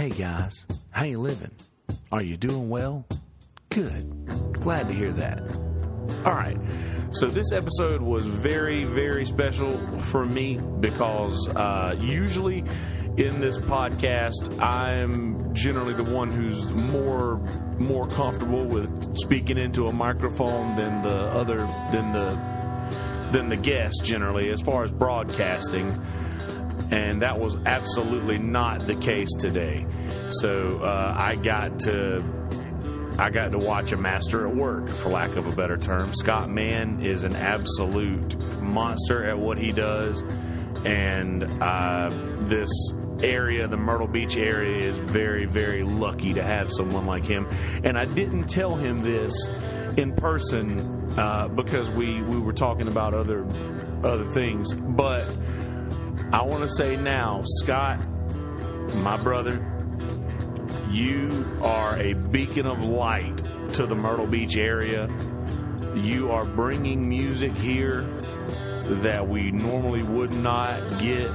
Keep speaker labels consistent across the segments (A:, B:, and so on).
A: Hey guys, how you living? Are you doing well? Good. Glad to hear that. All right. So this episode was very, very special for me because uh, usually in this podcast, I'm generally the one who's more more comfortable with speaking into a microphone than the other than the than the guest generally as far as broadcasting and that was absolutely not the case today. So uh, I got to I got to watch a master at work, for lack of a better term. Scott Mann is an absolute monster at what he does, and uh, this area, the Myrtle Beach area, is very, very lucky to have someone like him. And I didn't tell him this in person uh, because we we were talking about other other things, but I want to say now, Scott, my brother, you are a beacon of light to the Myrtle Beach area. You are bringing music here that we normally would not get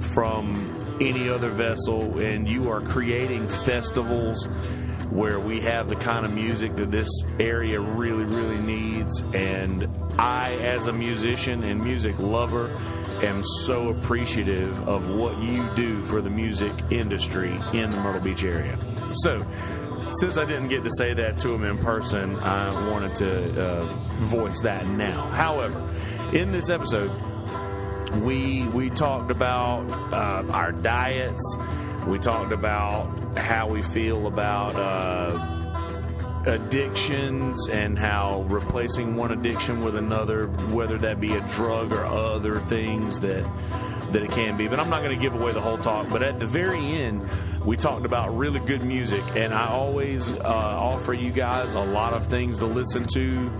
A: from any other vessel, and you are creating festivals where we have the kind of music that this area really, really needs. And I, as a musician and music lover, am so appreciative of what you do for the music industry in the Myrtle Beach area. So, since I didn't get to say that to him in person, I wanted to uh, voice that now. However, in this episode, we we talked about uh, our diets. We talked about how we feel about. Uh, addictions and how replacing one addiction with another, whether that be a drug or other things that that it can be. But I'm not going to give away the whole talk. But at the very end, we talked about really good music, and I always uh, offer you guys a lot of things to listen to.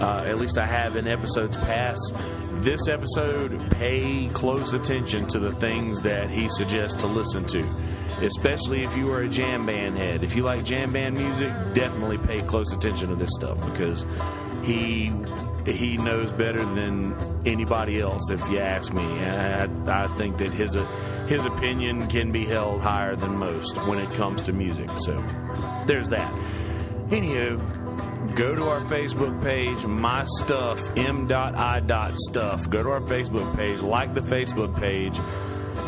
A: Uh, at least I have in episodes past. This episode, pay close attention to the things that he suggests to listen to, especially if you are a jam band head. If you like jam band music, definitely pay close attention to this stuff because he he knows better than anybody else. If you ask me, I, I think that his his opinion can be held higher than most when it comes to music. So there's that. Anywho, go to our Facebook page, my stuff, m.i. stuff. Go to our Facebook page, like the Facebook page.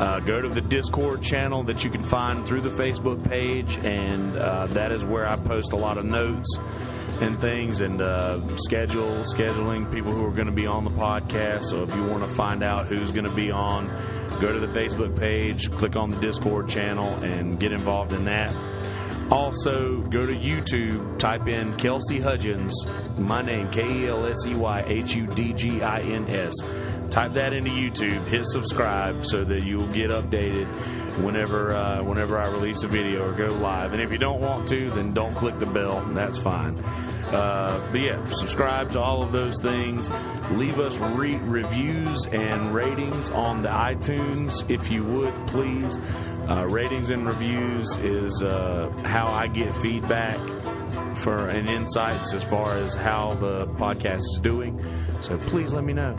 A: Uh, go to the Discord channel that you can find through the Facebook page, and uh, that is where I post a lot of notes and things and uh, schedule scheduling people who are going to be on the podcast. So if you want to find out who's going to be on, go to the Facebook page, click on the Discord channel, and get involved in that. Also, go to YouTube, type in Kelsey Hudgins, my name, K E L S E Y H U D G I N S. Type that into YouTube, hit subscribe so that you'll get updated whenever uh, whenever I release a video or go live. And if you don't want to, then don't click the bell. That's fine. Uh, but yeah, subscribe to all of those things. Leave us re- reviews and ratings on the iTunes if you would, please. Uh, ratings and reviews is uh, how I get feedback for and insights as far as how the podcast is doing. So please let me know.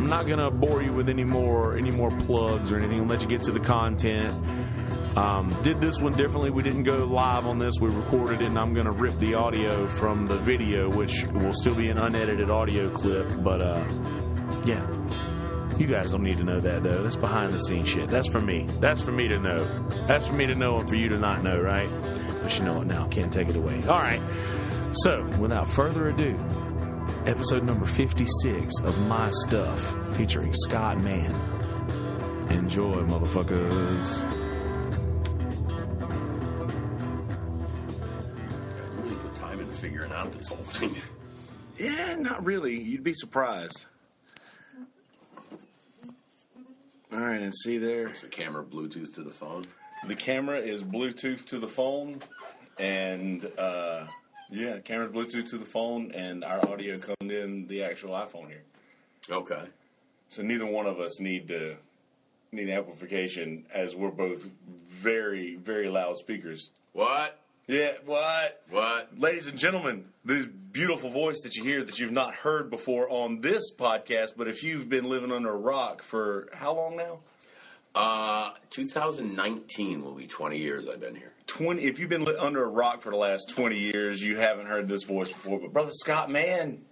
A: I'm not gonna bore you with any more any more plugs or anything. I'll let you get to the content. Um, did this one differently. We didn't go live on this. We recorded it, and I'm going to rip the audio from the video, which will still be an unedited audio clip. But uh, yeah, you guys don't need to know that though. That's behind the scenes shit. That's for me. That's for me to know. That's for me to know and for you to not know, right? But you know it now. Can't take it away. All right. So, without further ado, episode number 56 of My Stuff featuring Scott Mann. Enjoy, motherfuckers.
B: You really put time into figuring out this whole thing.
A: Yeah, not really. You'd be surprised. All right, and see there,
B: Is the camera Bluetooth to the phone?
A: the camera is Bluetooth to the phone, and uh, yeah, the camera's Bluetooth to the phone, and our audio comes in the actual iPhone here.
B: Okay.
A: So neither one of us need to need amplification, as we're both very, very loud speakers.
B: What?
A: Yeah, what?
B: What?
A: Ladies and gentlemen, this beautiful voice that you hear that you've not heard before on this podcast, but if you've been living under a rock for how long now?
B: Uh, 2019 will be 20 years I've been here.
A: 20 if you've been under a rock for the last 20 years you haven't heard this voice before but brother scott Mann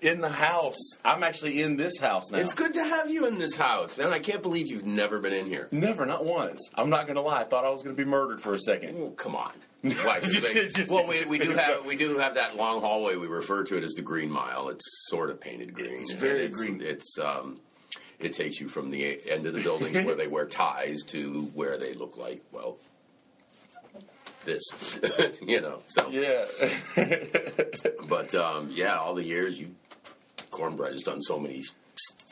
A: in the house i'm actually in this house now
B: It's good to have you in this house, man. I can't believe you've never been in here.
A: never not once i'm not gonna lie i thought i was gonna be murdered for a second
B: Oh, come on. Why,
A: Just-
B: they-
A: just-
B: well, we, we do have we do have that long hallway. We refer to it as the Green Mile. It's sort of painted green.
A: It's very
B: it's,
A: green.
B: It's um, it takes you from the end of the buildings where they wear ties to where they look like well, this, you know. So,
A: yeah
B: but um, yeah, all the years you cornbread has done so many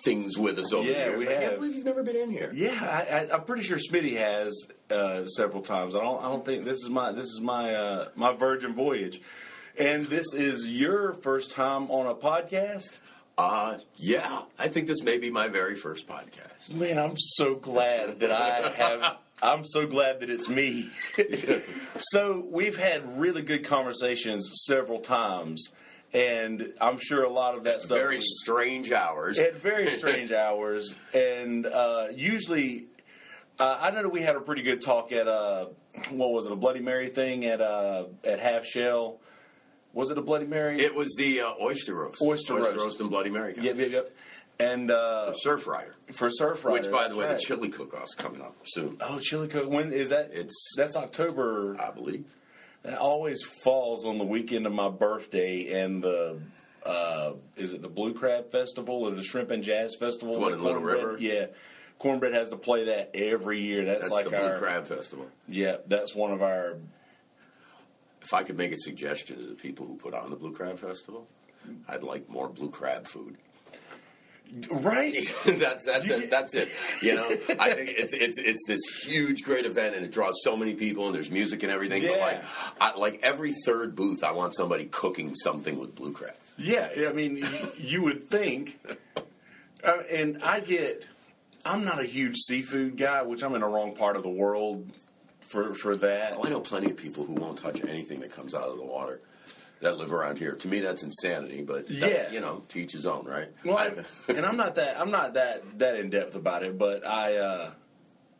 B: things with us over
A: Yeah,
B: the years.
A: we
B: I
A: have.
B: can't believe you've never been in here.
A: yeah I, I, i'm pretty sure smitty has uh, several times i don't i don't think this is my this is my uh, my virgin voyage and this is your first time on a podcast
B: Uh, yeah, I think this may be my very first podcast.
A: Man, I'm so glad that I have. I'm so glad that it's me. so we've had really good conversations several times, and I'm sure a lot of that stuff
B: Very
A: was
B: strange hours.
A: at very strange hours. And uh, usually, uh, I know that we had a pretty good talk at uh, what was it, a Bloody Mary thing at uh, at Half Shell. Was it a Bloody Mary?
B: It was the uh, oyster roast.
A: Oyster roast.
B: and Bloody Mary.
A: Yep, yep, yep. And uh,
B: Surfrider.
A: for Surfrider,
B: Which, by the way,
A: right.
B: the chili cook-off's coming up soon.
A: Oh, chili cook. When is that?
B: It's-
A: that's October.
B: I believe.
A: That always falls on the weekend of my birthday and the. Uh, is it the Blue Crab Festival or the Shrimp and Jazz Festival?
B: The one in Little River?
A: Yeah, Cornbread has to play that every year. That's,
B: That's
A: like
B: the Blue
A: our.
B: Crab Festival.
A: Yeah, that's one of our.
B: If I could make a suggestion to the people who put on the Blue Crab Festival, I'd like more blue crab food.
A: Right.
B: that's that's it. That's it. You know, I think it's it's it's this huge, great event, and it draws so many people, and there's music and everything. But
A: Yeah.
B: like, I, like every third booth, I want somebody cooking something with blue crab.
A: Yeah, I mean, y- you would think, uh, and I get, I'm not a huge seafood guy, which I'm in the wrong part of the world for for that.
B: Well, I know plenty of people who won't touch anything that comes out of the water that live around here. To me, that's insanity. But that's,
A: Yeah.
B: you know, to each his own, right?
A: Well,
B: I,
A: and I'm not that I'm not that that in depth about it, but I uh,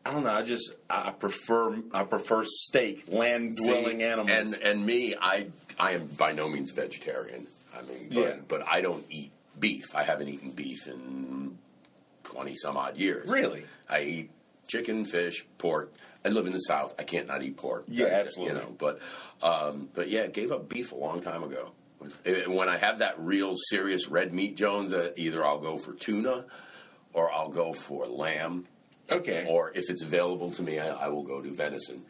A: I don't know. I just I prefer I prefer steak, land dwelling animals.
B: And and me, I I am by no means vegetarian. I mean, but,
A: Yeah.
B: but I don't eat beef. I haven't eaten beef in twenty some odd years.
A: Really?
B: I eat chicken, fish, pork. I live in the South. I can't not eat pork.
A: Yeah, absolutely.
B: You know, but um, but yeah, gave up beef a long time ago. And When I have that real serious red meat, Jones, uh, either I'll go for tuna, or I'll go for lamb,
A: okay.
B: or if it's available to me, I, I will go to venison.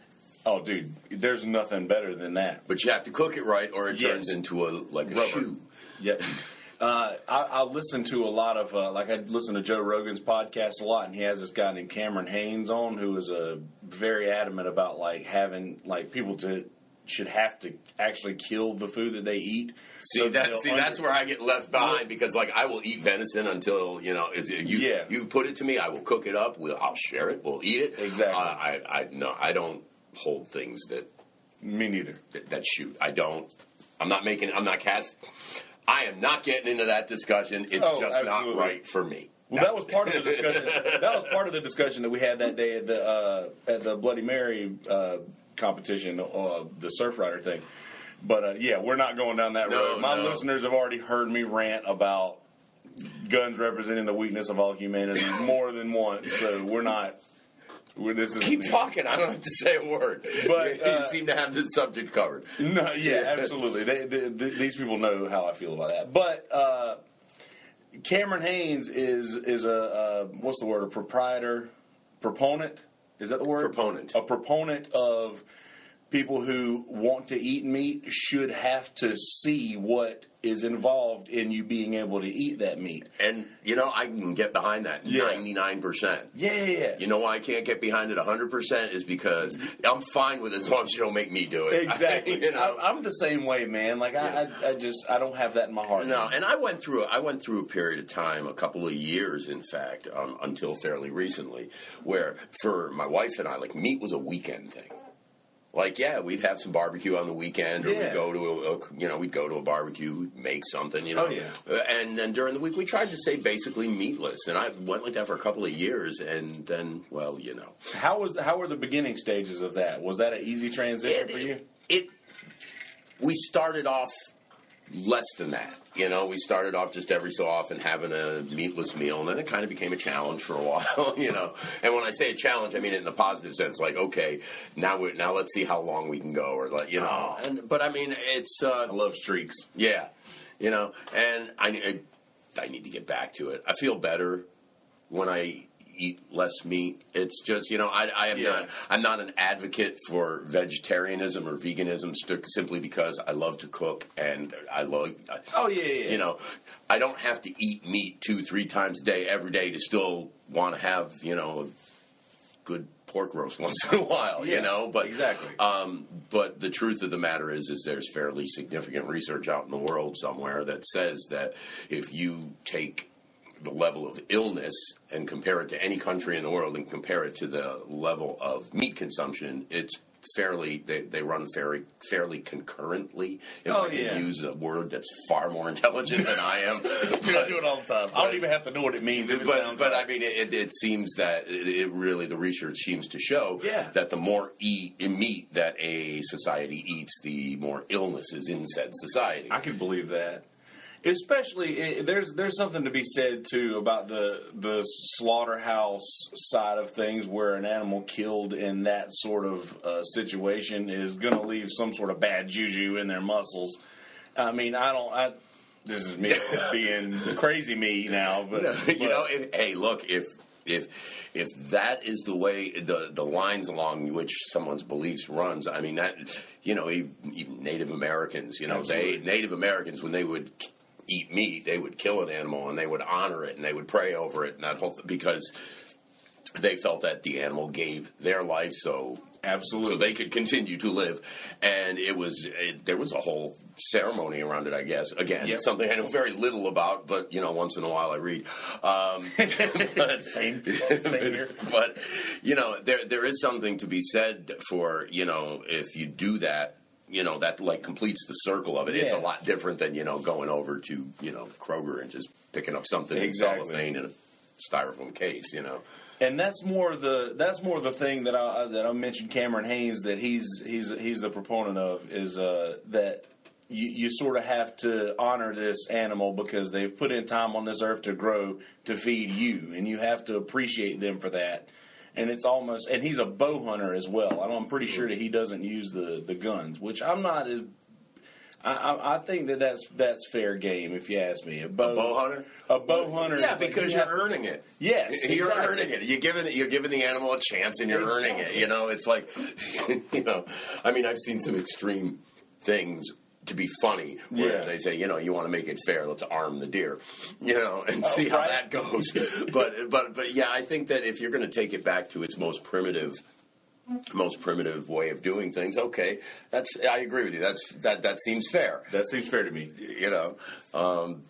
A: oh, dude, there's nothing better than that.
B: But you have to cook it right, or it
A: Yes.
B: turns into a like a
A: Rubber.
B: shoe.
A: Yep. Uh, I, I listen to a lot of uh, like I listen to Joe Rogan's podcast a lot, and he has this guy named Cameron Hanes on who is a very adamant about like having like people to should have to actually kill the food that they eat.
B: See
A: So
B: that? See
A: under-
B: that's where I get left behind because like I will eat venison until you know is you
A: Yeah.
B: you put it to me, I will cook it up. We'll I'll share it. We'll eat it.
A: Exactly.
B: Uh, I I no I don't hold things that,
A: me neither.
B: that that shoot. I don't. I'm not making. I'm not cast. I am not getting into that discussion. It's
A: Oh,
B: just
A: absolutely.
B: not right for me.
A: Well, that was part of the discussion. that was part of the discussion that we had that day at the uh, at the Bloody Mary uh, competition, uh, the Surfrider thing. But uh, yeah, we're not going down that
B: No,
A: road. My
B: no.
A: listeners have already heard me rant about guns representing the weakness of all humanity more than once, so we're not. This is
B: Keep talking. I don't have to say a word.
A: But,
B: you
A: uh,
B: seem to have the subject covered.
A: No, yeah, absolutely. They, they, they, these people know how I feel about that. But uh, Cameron Hanes is is a uh, what's the word? A proprietor, proponent. Is that the word?
B: Proponent.
A: A proponent of people who want to eat meat should have to see what is involved in you being able to eat that meat.
B: And you know I can get behind that ninety nine percent.
A: Yeah, yeah, yeah.
B: You know why I can't get behind it 100% is because I'm fine with it as long as you don't make me do it.
A: Exactly.
B: you know?
A: I, I'm the same way, man. Like I, I, I just I don't have that in my heart.
B: no, and I went through I went through a period of time, a couple of years, in fact, um, until fairly recently, where for my wife and I, like meat was a weekend thing. Like yeah, we'd have some barbecue on the weekend, or
A: Yeah.
B: we'd go to a, a you know we'd go to a barbecue, make something, you know.
A: Oh, yeah.
B: Uh, And then during the week, we tried to stay basically meatless, and I went like that for a couple of years, and then well, you know,
A: How was how were the beginning stages of that? Was that an easy transition
B: it,
A: for you?
B: it we started off less than that. You know, we started off just every so often having a meatless meal, and then it kind of became a challenge for a while. You know, and when I say a challenge, I mean it in the positive sense. Like, okay, now we now let's see how long we can go, or like you know.
A: Oh.
B: And but I mean, it's uh,
A: I love streaks.
B: yeah, you know, and I, I I need to get back to it. I feel better when I eat less meat. It's just you know I, I am
A: Yeah.
B: not I'm not an advocate for vegetarianism or veganism simply because I love to cook and I love.
A: Oh yeah, yeah. yeah.
B: You know, I don't have to eat meat two, three times a day every day to still want to have you know good pork roast once in a while.
A: Yeah,
B: you know, but
A: exactly.
B: um, but the truth of the matter is, is there's fairly significant research out in the world somewhere that says that if you take the level of illness and compare it to any country in the world and compare it to the level of meat consumption, it's fairly they, they run fairly fairly concurrently. If
A: Oh,
B: I can
A: yeah.
B: use a word that's far more intelligent than I am,
A: Dude, I do it all the time. I don't even have to know what it means. it
B: but but
A: right.
B: I mean, it, it seems that it, really the research seems to show
A: Yeah.
B: that the more eat meat that a society eats, the more illness is in said society.
A: I can believe that. Especially, eh, there's there's something to be said too about the the slaughterhouse side of things, where an animal killed in that sort of uh, situation is going to leave some sort of bad juju in their muscles. I mean, I don't. I, this is me being crazy me now, but,
B: you
A: but-
B: know, if, hey, look, if if if that is the way the the lines along which someone's beliefs runs, I mean that you know even, even Native Americans, you know,
A: Absolutely.
B: they Native Americans when they would eat meat, they would kill an animal and they would honor it and they would pray over it and that whole because they felt that the animal gave their life so
A: absolutely.
B: so they could continue to live. And it was it, there was a whole ceremony around it. I guess again
A: Yep.
B: something I know very little about, but you know once in a while I read. Um, but,
A: Same- same here.
B: But you know there there is something to be said for you know if you do that. You know that like completes the circle of it. It's a lot different than you know going over to you know Kroger and just picking up something
A: Exactly.
B: in cellophane in a styrofoam case. You know,
A: and that's more the that's more the thing that I that I mentioned Cameron Hanes that he's he's he's the proponent of is uh, that you, you sort of have to honor this animal because they've put in time on this earth to grow to feed you, and you have to appreciate them for that. And it's almost and he's a bow hunter as well. I'm pretty sure that he doesn't use the the guns, which I'm not as. I, I, think that that's that's fair game if you ask me. A bow,
B: bow hunter?
A: a bow hunter.
B: yeah,
A: like
B: because
A: you
B: you're
A: have-
B: earning it.
A: Yes,
B: You're
A: exactly.
B: earning it. You're giving you're giving the animal a chance, and you're earning it. You know, it's like, you know, I mean, I've seen some extreme things to be funny where
A: Yeah.
B: they say, you know, you want to make it fair, let's arm the deer, you know, and see how
A: right.
B: that goes. but but but yeah, I think that if you're going to take it back to its most primitive. Most primitive way of doing things. Okay, that's. I agree with you. That's that. That seems fair.
A: That seems fair to me.
B: You know, um,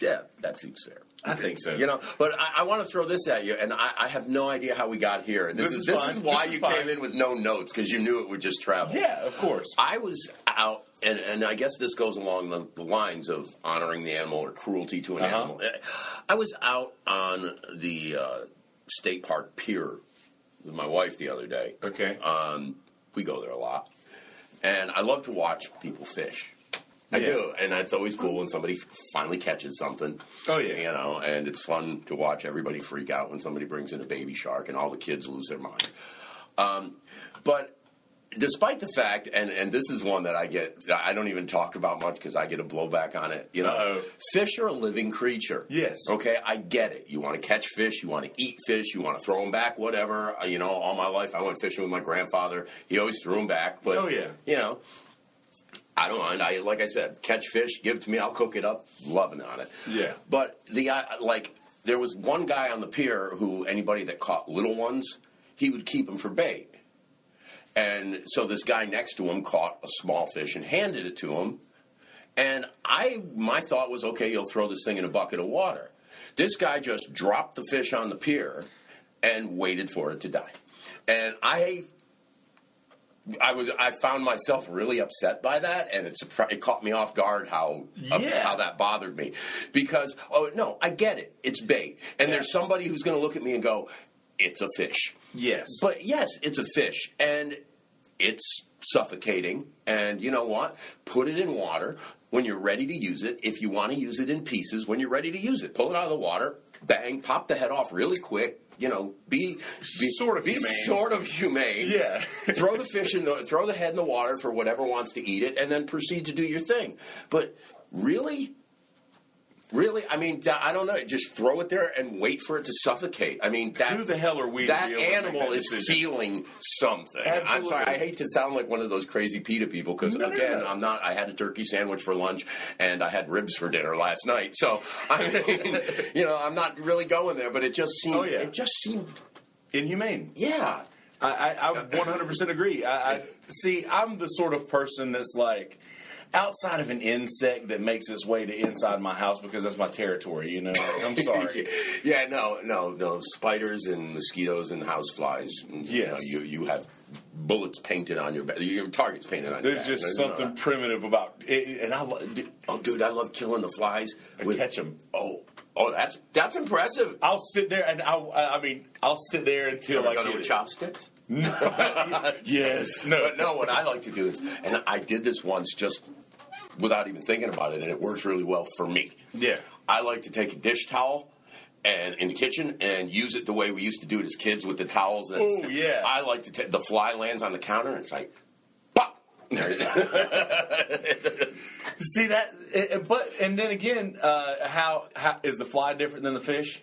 B: yeah, that seems fair.
A: I think so.
B: You know, but I, I want to throw this at you, and I, I have no idea how we got here. This,
A: This
B: is
A: is
B: this
A: fine.
B: is why
A: This is
B: you came in with no notes because you knew it would just travel.
A: Yeah, of course.
B: I was out, and, and I guess this goes along the, the lines of honoring the animal or cruelty to an
A: Uh-huh.
B: animal. I was out on the uh, state park pier with my wife the other day.
A: Okay.
B: Um, we go there a lot, and I love to watch people fish. I
A: Yeah.
B: do, and that's always cool when somebody finally catches something.
A: Oh, yeah.
B: you know, and it's fun to watch everybody freak out when somebody brings in a baby shark, and all the kids lose their mind. Um, but despite the fact, and and this is one that I get, I don't even talk about much because I get a blowback on it. You know,
A: Uh-oh.
B: fish are a living creature.
A: Yes.
B: Okay, I get it. You want to catch fish, you want to eat fish, you want to throw them back, whatever. You know, all my life I went fishing with my grandfather. He always threw them back. But
A: Oh, yeah.
B: you know. I don't mind. I like I said, catch fish, give it to me. I'll cook it up. Loving on it.
A: Yeah.
B: But the uh, like, there was one guy on the pier who anybody that caught little ones, he would keep them for bait. And so this guy next to him caught a small fish and handed it to him. And I, my thought was, okay, you'll throw this thing in a bucket of water. This guy just dropped the fish on the pier and waited for it to die. And I I was I found myself really upset by that, and it it caught me off guard how uh, how that bothered me because oh no, I get it, it's bait, and there's somebody who's going to look at me and go, it's a fish.
A: Yes.
B: But yes, it's a fish, and it's suffocating. And you know what? Put it in water when you're ready to use it. If you want to use it in pieces, when you're ready to use it, pull it out of the water, bang, pop the head off really quick. You know, be be
A: Sort of
B: be
A: humane.
B: sort of humane.
A: Yeah.
B: throw the fish in the throw the head in the water for whatever wants to eat it, and then proceed to do your thing. But really, really, I mean, I don't know. Just throw it there and wait for it to suffocate. I mean, that
A: Who the hell are we
B: That
A: be able to make
B: animal
A: that
B: is feeling something. I'm
A: Absolutely.
B: sorry. I hate to sound like one of those crazy PETA people because
A: No, no,
B: again,
A: no.
B: I'm not. I had a turkey sandwich for lunch and I had ribs for dinner last night. So I mean, you know, I'm not really going there. But it just seemed.
A: Oh, yeah.
B: It just seemed.
A: Inhumane.
B: Yeah.
A: I, I, I 100% agree. I, I see. I'm the sort of person that's like outside of an insect that makes its way to inside my house because that's my territory. You know, I'm sorry.
B: yeah, no, no, no. Spiders and mosquitoes and houseflies. you know,
A: Yes.
B: you you have bullets painted on your back. Your targets painted on your
A: There's
B: back.
A: just something
B: no-
A: primitive about it, and I
B: oh, dude, I love killing the flies.
A: I them.
B: Oh, oh, that's that's impressive.
A: I'll sit there and I, I mean, I'll sit there until I get
B: with
A: it.
B: chopsticks?
A: yes, no,
B: But no, what I like to do is, and I did this once just without even thinking about it, and it works really well for me.
A: Yeah.
B: I like to take a dish towel and in the kitchen and use it the way we used to do it as kids with the towels.
A: Oh, yeah.
B: I like to take the fly lands on the counter and it's like, pop.
A: See that, but and then again, uh, how, how is the fly different than the fish?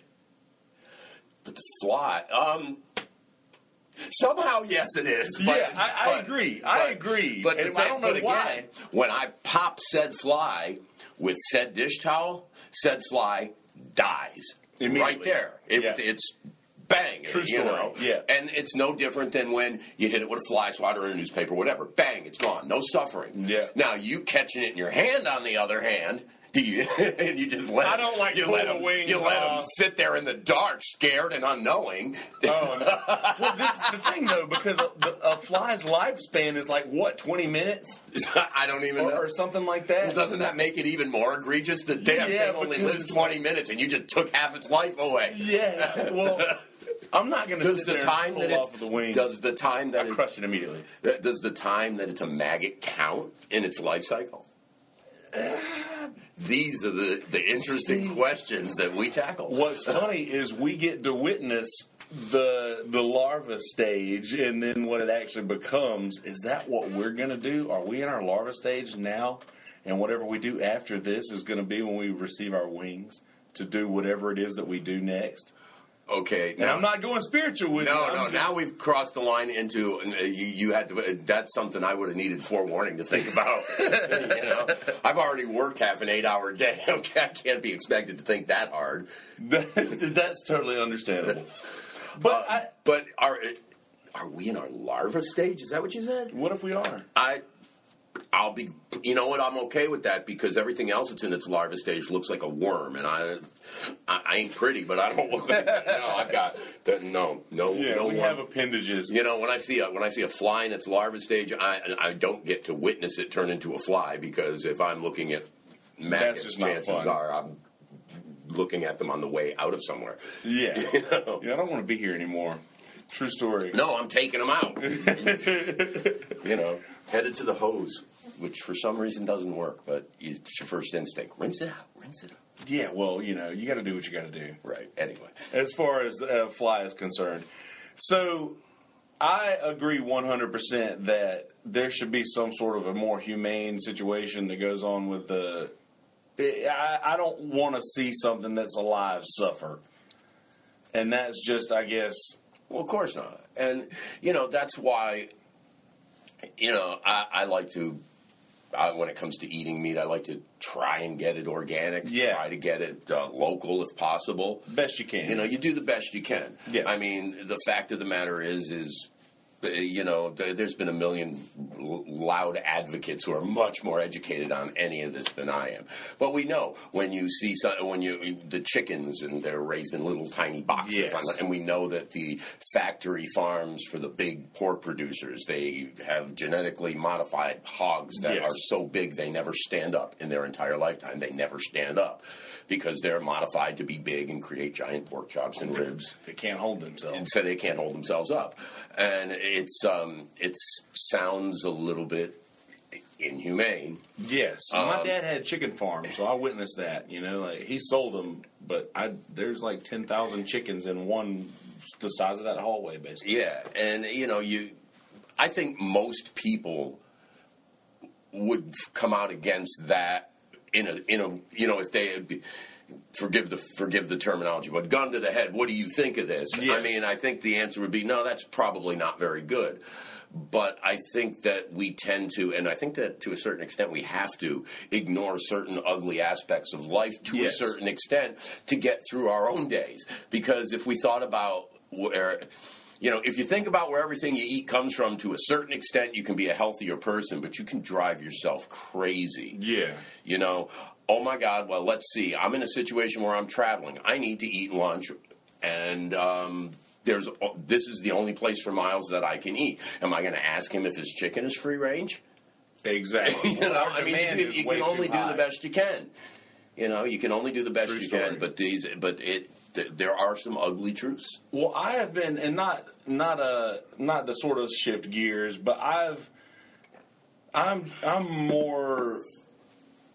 B: but the fly, um. Somehow, yes, it is. But,
A: Yeah, I- I
B: but-
A: agree. I
B: but-
A: agree.
B: But,
A: And I don't know
B: but again,
A: why.
B: when I pop said fly with said dish towel, said fly dies right there. It,
A: Yeah.
B: It's bang.
A: True story,
B: know?
A: yeah.
B: And it's no different than when you hit it with a fly swatter or a newspaper, whatever. Bang, it's gone. No suffering.
A: Yeah.
B: Now you catching it in your hand, on the other hand. Do you, and you just let
A: I don't like
B: you let them,
A: wings
B: you let 'em
A: off.
B: Uh, sit there in the dark, scared and unknowing.
A: Oh, no. well, this is the thing though, because a, a fly's lifespan is like what twenty minutes
B: I don't even
A: or,
B: know.
A: or something like that.
B: Doesn't that make it even more egregious? The damn
A: Yeah,
B: thing only lives 20 minutes and you just took half its life away.
A: Yeah. Well, I'm not going to
B: Does the time that it's
A: the
B: does the time that
A: I
B: it,
A: crush it immediately.
B: Uh, does the time that it's a maggot count in its life cycle? Uh, These are the, the interesting
A: See-
B: questions that we tackle.
A: What's funny is we get to witness the the larva stage, and then what it actually becomes. Is that what we're going to do? Are we in our larva stage now? And whatever we do after this is going to be when we receive our wings to do whatever it is that we do next.
B: Okay,
A: And
B: now,
A: I'm not going spiritual with you.
B: No,
A: I'm
B: no.
A: just-
B: Now we've crossed the line into uh, you, you had to. That's something I would have needed forewarning to think about. you know, I've already worked half an eight-hour day. Okay, I can't be expected to think that hard.
A: that's totally understandable. But
B: Uh,
A: I,
B: but are are we in our larva stage? Is that what you said?
A: what if we are?
B: I. I'll be, you know what? I'm okay with that because everything else that's in its larva stage looks like a worm, and I, I, I ain't pretty, but I don't look like that. No, I've got that. No, no,
A: Yeah,
B: no
A: we
B: worm.
A: have appendages.
B: You know, when I see a when I see a fly in its larva stage, I I don't get to witness it turn into a fly because if I'm looking at maggots, chances are I'm looking at them on the way out of somewhere.
A: Yeah.
B: You know?
A: Yeah, I don't want to be here anymore. True story.
B: No, I'm taking them out. you know, headed to the hose, which for some reason doesn't work, but it's your first instinct. Rinse it out. Rinse it out.
A: Yeah, well, you know, you got to do what you got to do
B: Right. Anyway.
A: as far as uh, fly is concerned. So, I agree 100% that there should be some sort of a more humane situation that goes on with the. I, I don't want to see something that's alive suffer. And that's just, I guess,
B: Well, of course not. And you know that's why. You know, I, I like to. I, when it comes to eating meat, I like to try and get it organic.
A: Yeah.
B: Try to get it uh, local if possible.
A: best you can.
B: You know, you do the best you can.
A: Yeah.
B: I mean, the fact of the matter is, is You know, there's been a million l- loud advocates who are much more educated on any of this than I am. But we know when you see some, when you the chickens and they're raised in little tiny boxes,
A: Yes.
B: and we know that the factory farms for the big pork producers they have genetically modified hogs that
A: Yes.
B: are so big they never stand up in their entire lifetime. They never stand up because they're modified to be big and create giant pork chops and ribs
A: They can't hold themselves.
B: and so they can't hold themselves up. And it's um, it sounds a little bit inhumane.
A: Yes, my
B: Um,
A: dad had chicken farms, so I witnessed that. You know, like he sold them, but I there's like ten thousand chickens in one the size of that hallway, basically.
B: Yeah, and you know you, I think most people would come out against that in a in a you know if they be, forgive the forgive the terminology, but gun to the head. What do you think of this? I mean, I think the answer would be no. That's probably not very good. But I think that we tend to, and I think that to a certain extent we have to ignore certain ugly aspects of life to
A: Yes.
B: a certain extent to get through our own days. Because if we thought about where, you know, if you think about where everything you eat comes from, to a certain extent, you can be a healthier person, but you can drive yourself crazy.
A: Yeah,
B: You know, oh my God, well, let's see. I'm in a situation where I'm traveling. I need to eat lunch, and um, there's this is the only place for miles that I can eat. Am I going to ask him if his chicken is free range?
A: exactly.
B: You know, I mean, you, you can only do the best you can. You know, you can only do the best
A: True
B: you
A: story.
B: can. But these, but it, th- there are some ugly truths.
A: Well, I have been, and not not uh not to sort of shift gears, but I've I'm I'm more.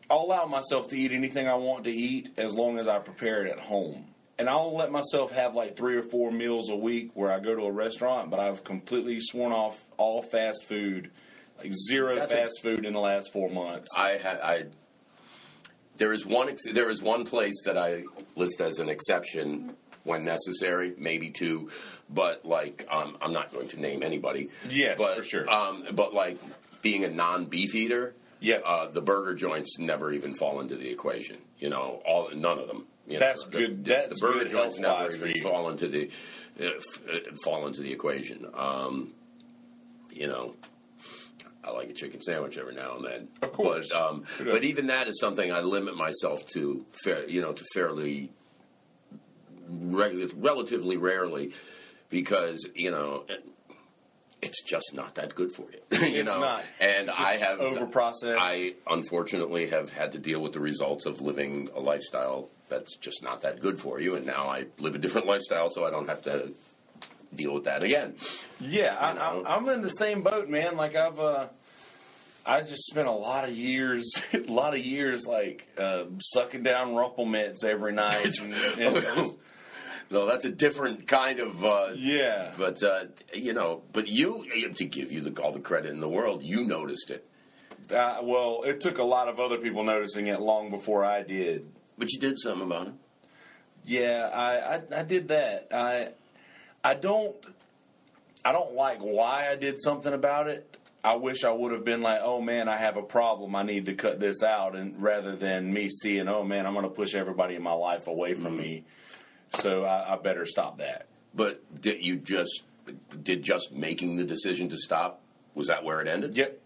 A: I'll allow myself to eat anything I want to eat as long as I prepare it at home. And I'll let myself have like three or four meals a week where I go to a restaurant, but I've completely sworn off all fast food, like zero
B: That's a-
A: fast food in the last four months.
B: I ha- I there is one ex- there is one place that I list as an exception when necessary, maybe two, but like um, I'm not going to name anybody.
A: Yes,
B: but,
A: for sure.
B: Um, but like being a non beef eater,
A: Yeah.
B: uh, the burger joints never even fall into the equation. You know, all none of them. You
A: That's
B: the-
A: good-
B: The,
A: that's
B: the burger
A: good
B: joints never even fall into the uh, f- fall into the equation. Um, you know, I like a chicken sandwich every now and then.
A: Of course.
B: But, um, but even that is something I limit myself to, fair, you know, to fairly, regu- relatively rarely, because you know, it's just not that good for you. you
A: It's
B: know,
A: not.
B: and I have
A: overprocessed.
B: I unfortunately have had to deal with the results of living a lifestyle that's just not that good for you, and now I live a different lifestyle, so I don't have to deal with that again.
A: Yeah, I, I, I'm in the same boat, man. Like I've, uh, I just spent a lot of years, a lot of years, like uh, sucking down Rumple Minze every night. And, and just,
B: No, that's a different kind of. Uh,
A: yeah,
B: But uh, you know, but you to give you the, all the credit in the world, you noticed it.
A: uh, well, it took a lot of other people noticing it long before I did.
B: But you did something about it.
A: Yeah, I, I, I did that. I, I don't, I don't like why I did something about it. I wish I would have been like, oh man, I have a problem. I need to cut this out, and rather than me seeing, oh man, I'm going to push everybody in my life away from me. So I, I better stop that.
B: But did you just did just making the decision to stop? Was that where it ended?
A: Yep.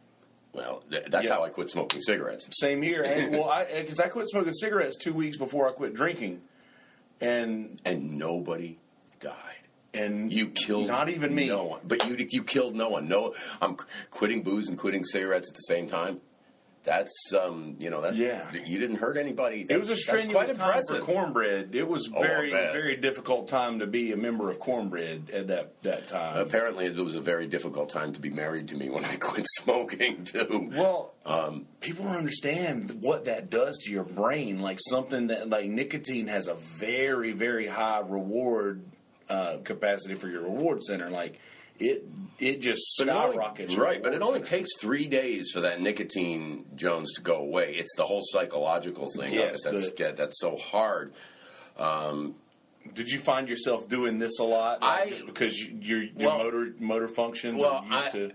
B: Well, th- that's
A: Yep.
B: how I quit smoking cigarettes.
A: Same here. And well, I because I quit smoking cigarettes two weeks before I quit drinking, and
B: And nobody died.
A: and
B: You killed
A: not even me.
B: No one. But you you killed no one. No, I'm quitting booze and quitting cigarettes at the same time. That's um, you know that
A: Yeah.
B: you didn't hurt anybody.
A: It was a
B: That's- that's
A: strenuous
B: quite
A: time
B: impressive.
A: for cornbread. It was
B: Oh,
A: very,
B: bet.
A: very difficult time to be a member of cornbread at that that time.
B: Apparently, it was a very difficult time to be married to me when I quit smoking too.
A: Well,
B: Um,
A: people don't understand what that does to your brain. Like something that, like nicotine, has a very, very high reward uh, capacity for your reward center. Like it, it just
B: But it only-
A: skyrockets.
B: right, but it only takes three days for that nicotine Jones to go away. It's the whole psychological thing
A: Yes,
B: that's
A: the-
B: get- that's so hard.
A: Um, Did you find yourself doing this a lot? Like,
B: I-
A: just because you, your your
B: Well-
A: motor motor functions
B: Well,
A: used
B: I-
A: to.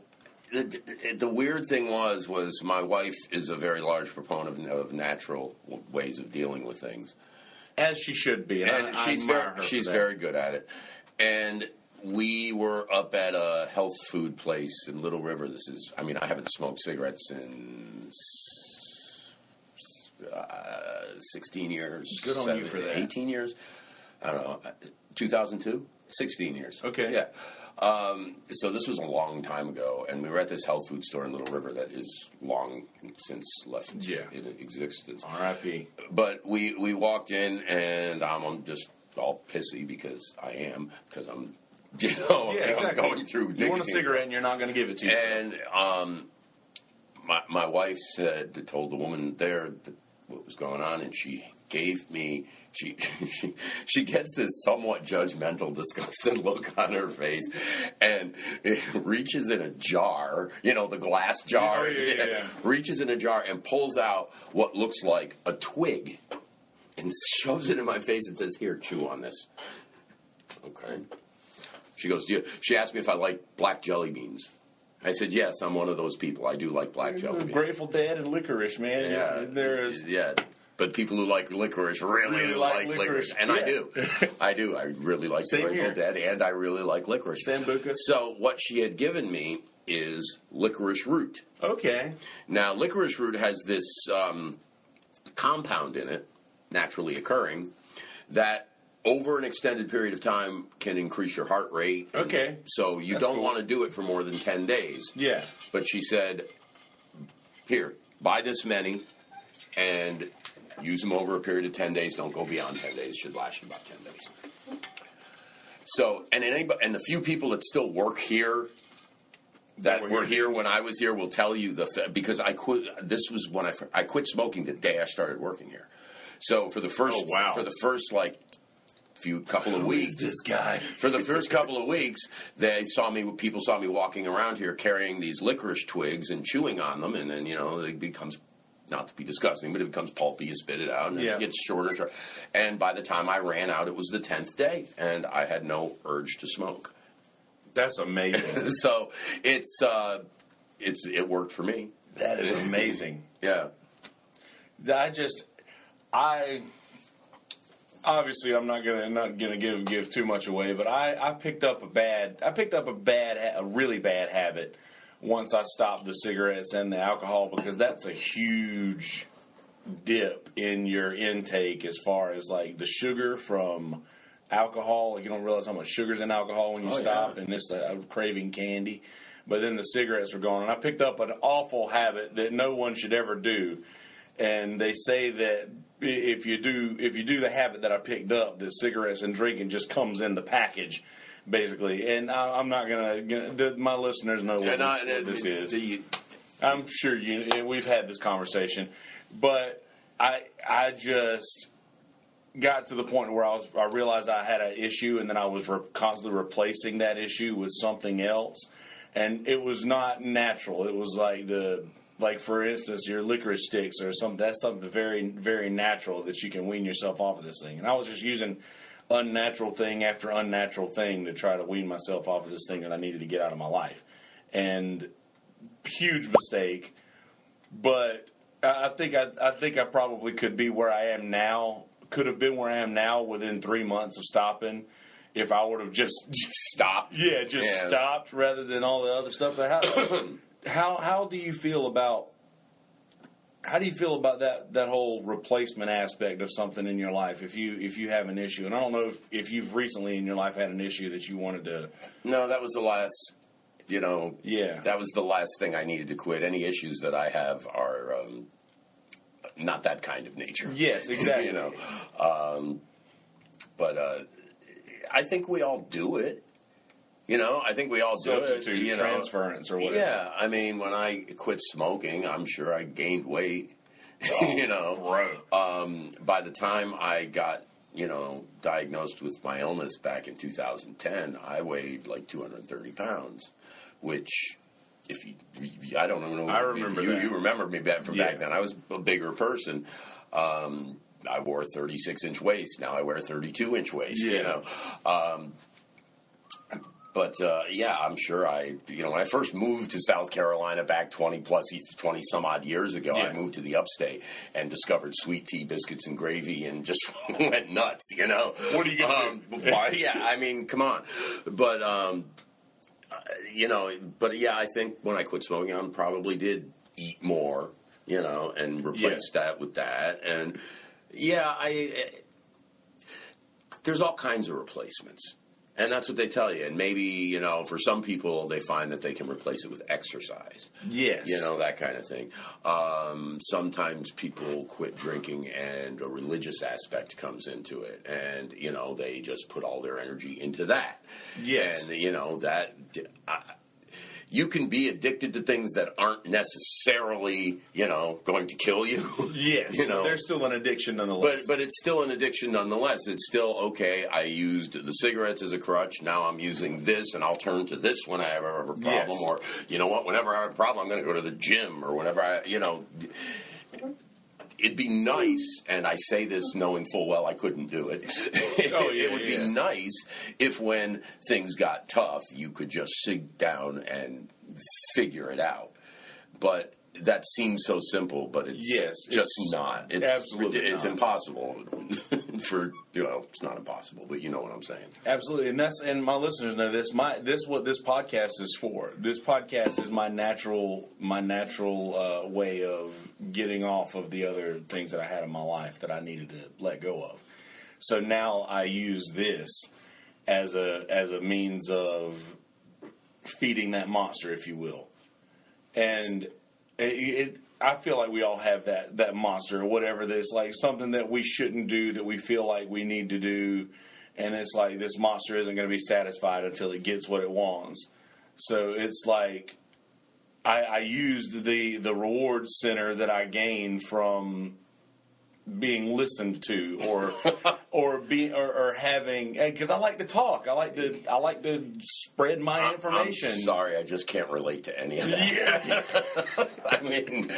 B: The, the, weird thing was was my wife is a very large proponent of, of natural ways of dealing with things.
A: As she should be, and,
B: and
A: I,
B: she's very, she's very good at it. And we were up at a health food place in Little River. This is, I mean, I haven't smoked cigarettes in uh, 16 years.
A: Good on you for that.
B: 18 years. I don't know. 2002? 16 years.
A: Okay.
B: Yeah. Um, so this was a long time ago, and we were at this health food store in Little River that is long since left
A: Yeah.
B: in existence.
A: R.I.P.
B: But we we walked in, and I'm just all pissy because I am because I'm you know
A: Yeah,
B: I'm
A: exactly.
B: going through.
A: You want a cigarette and you're not going to give it to you.
B: And um, my my wife said told the woman there that what was going on, and she gave me she she she gets this somewhat judgmental, disgusted look on her face, and it reaches in a jar, you know, the glass jar,
A: Oh, yeah, yeah, yeah.
B: reaches in a jar and pulls out what looks like a twig, and shoves it in my face and says, "Here, chew on this." Okay. She goes, Do you, she asked me if I like black jelly beans. I said, yes, I'm one of those people. I do like black jelly beans.
A: Grateful Dead and licorice, man.
B: Yeah,
A: There is.
B: yeah. But people who like licorice really,
A: Really
B: like,
A: like
B: licorice,
A: licorice,
B: and I do. I do. I really like
A: Same
B: the Grateful
A: here.
B: Dead, and I really like licorice.
A: Sambuca.
B: So what she had given me is licorice root.
A: Okay.
B: Now, licorice root has this um, compound in it, naturally occurring, that over an extended period of time can increase your heart rate.
A: Okay.
B: So you
A: That's
B: don't
A: cool.
B: want to do it for more than 10 days.
A: Yeah.
B: But she said, here, buy this many and use them over a period of 10 days. Don't go beyond 10 days. Should last you about 10 days. So, and anybody, and the few people that still work here that
A: were
B: were
A: here.
B: when I was here will tell you the fa- because I quit. This was when I I quit smoking the day I started working here. So for the first
A: Oh, wow.
B: for the first like few couple of weeks,
A: guy?
B: for the first couple of weeks, they saw me. People saw me walking around here carrying these licorice twigs and chewing on them, and then you know it becomes not to be disgusting, but it becomes pulpy. You spit it out, and
A: Yeah.
B: it gets shorter and shorter. And by the time I ran out, it was the tenth day, and I had no urge to smoke.
A: That's amazing.
B: so it's uh, it's it worked for me.
A: that is amazing.
B: Yeah.
A: I just, I obviously I'm not gonna not gonna give give too much away, but I I picked up a bad I picked up a bad a really bad habit once I stopped the cigarettes and the alcohol because that's a huge dip in your intake as far as like the sugar from alcohol. Like you don't realize how much sugar's in alcohol when you
B: Oh,
A: stop,
B: yeah.
A: and it's uh, I'm craving candy. But then the cigarettes were gone, and I picked up an awful habit that no one should ever do. And they say that if you do if you do the habit that I picked up, that cigarettes and drinking just comes in the package, basically. And I, I'm not gonna, gonna the, my listeners know what
B: I-
A: this, what this is.
B: the-
A: I'm sure you. We've had this conversation, but I I just got to the point where I was I realized I had an issue, and then I was re- constantly replacing that issue with something else, and it was not natural. It was like the like for instance your licorice sticks or something. That's something very very natural that you can wean yourself off of this thing. And I was just using unnatural thing after unnatural thing to try to wean myself off of this thing that I needed to get out of my life, and huge mistake. But I think I, I think I probably could be where I am now. Could have been where I am now within three months of stopping, if I would have just
B: stopped.
A: yeah just
B: Yeah.
A: stopped rather than all the other stuff. that how how how do you feel about how do you feel about that that whole replacement aspect of something in your life if you if you have an issue? And I don't know if, if you've recently in your life had an issue that you wanted to
B: No, that was the last. You know,
A: Yeah.
B: that was the last thing I needed to quit. Any issues that I have are um, not that kind of nature.
A: Yes, exactly.
B: you know, um, but uh, I think we all do it. You know, I think we all do it. You know,
A: transference or whatever.
B: Yeah, I mean, when I quit smoking, I'm sure I gained weight. you know,
A: Right.
B: um, by the time I got, you know, diagnosed with my illness back in 2010, I weighed like 230 pounds, which, if you, I don't know,
A: I remember
B: you,
A: that.
B: you remember me back from
A: Yeah.
B: back then. I was a bigger person. Um, I wore 36 inch waist. Now I wear 32 inch waist.
A: Yeah.
B: You know, um, but uh, yeah, I'm sure I, you know, when I first moved to South Carolina back 20 plus, 20 some odd years ago,
A: Yeah.
B: I moved to the upstate and discovered sweet tea, biscuits, and gravy and just went nuts, you know.
A: What are you
B: um, yeah, I mean, come on. But, um, uh, you know, but yeah, I think when I quit smoking, I probably did eat more, you know, and replaced that with that. And yeah, I there's all kinds of replacements. And that's what they tell you. And maybe, you know, for some people, they find that they can replace it with exercise.
A: Yes.
B: You know, that kind of thing. Um, sometimes people quit drinking and a religious aspect comes into it. And, you know, they just put all their energy into that.
A: Yes.
B: And, you know, that. I, you can be addicted to things that aren't necessarily, you know, going to kill you.
A: Yes.
B: you know,
A: there's still an addiction nonetheless.
B: but but it's still an addiction nonetheless. It's still okay. I used the cigarettes as a crutch. Now I'm using this, and I'll turn to this when I have a problem.
A: Yes.
B: Or you know what? Whenever I have a problem, I'm going to go to the gym or whenever I, you know. It'd be nice, and I say this knowing full well I couldn't do it.
A: Oh, yeah,
B: it would
A: yeah.
B: be nice if, when things got tough, you could just sit down and figure it out. But that seems so simple, but it's
A: Yes,
B: just
A: it's
B: not. It's
A: absolutely
B: it's
A: not.
B: impossible for you know. It's not impossible, but you know what I'm saying.
A: Absolutely, and that's and my listeners know this. My this what this podcast is for. This podcast is my natural my natural uh, way of getting off of the other things that I had in my life that I needed to let go of. So now I use this as a as a means of feeding that monster, if you will. And it, it I feel like we all have that that monster or whatever that's like something that we shouldn't do that we feel like we need to do and it's like this monster isn't going to be satisfied until it gets what it wants. So it's like I, I used the the reward center that I gained from being listened to or or being or, or having because I like to talk. I like to I like to spread my information.
B: I'm sorry, I just can't relate to any of that.
A: Yeah.
B: I mean,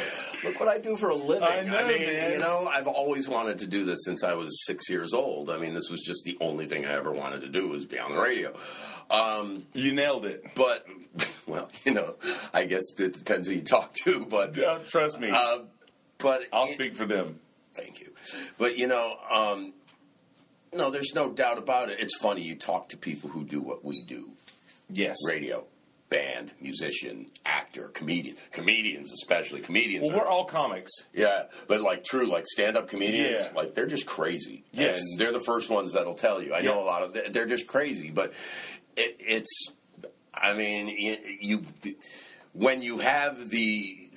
B: look what I do for a living.
A: I know,
B: mean,
A: man.
B: you know, I've always wanted to do this since I was six years old. I mean, this was just the only thing I ever wanted to do was be on the radio. Um,
A: You nailed it.
B: but, well, you know, I guess it depends who you talk to. But,
A: Uh, trust me,
B: uh, but
A: I'll speak for them.
B: Thank you. But you know, um, no, there's no doubt about it. It's funny you talk to people who do what we do:
A: Yes.
B: radio, band, musician, actor, comedian, comedians especially. Comedians,
A: Well,
B: are-
A: we're all comics.
B: yeah, but like true, like stand-up comedians,
A: Yeah.
B: like they're just crazy,
A: Yes.
B: and they're the first ones that'll tell you. I know a lot of they're just crazy, but it, it's, I mean, you, you when you have the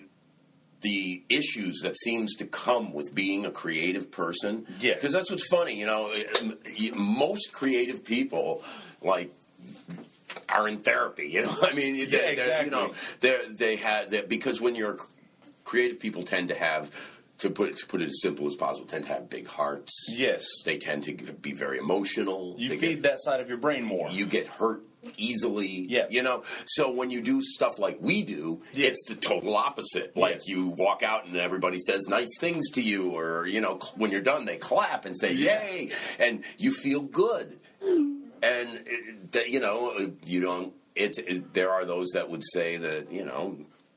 B: the issues that seems to come with being a creative person,
A: Yes.
B: because that's what's funny, you know. Eh, eh, most creative people like are in therapy. You know, I mean, they, they're, you know, they they have that because when you're creative people tend to have to put it, to put it as simple as possible tend to have big hearts.
A: Yes.
B: They tend to be very emotional.
A: You
B: They
A: feed
B: get,
A: that side of your brain more.
B: You get hurt easily.
A: Yeah.
B: You know, so when you do stuff like we do,
A: Yes.
B: it's the total opposite. Like
A: Yes.
B: you walk out and everybody says nice things to you, or you know, when you're done, they clap and say
A: Yeah.
B: yay, and you feel good. And that, you know, you don't. It's it, there are those that would say that you know,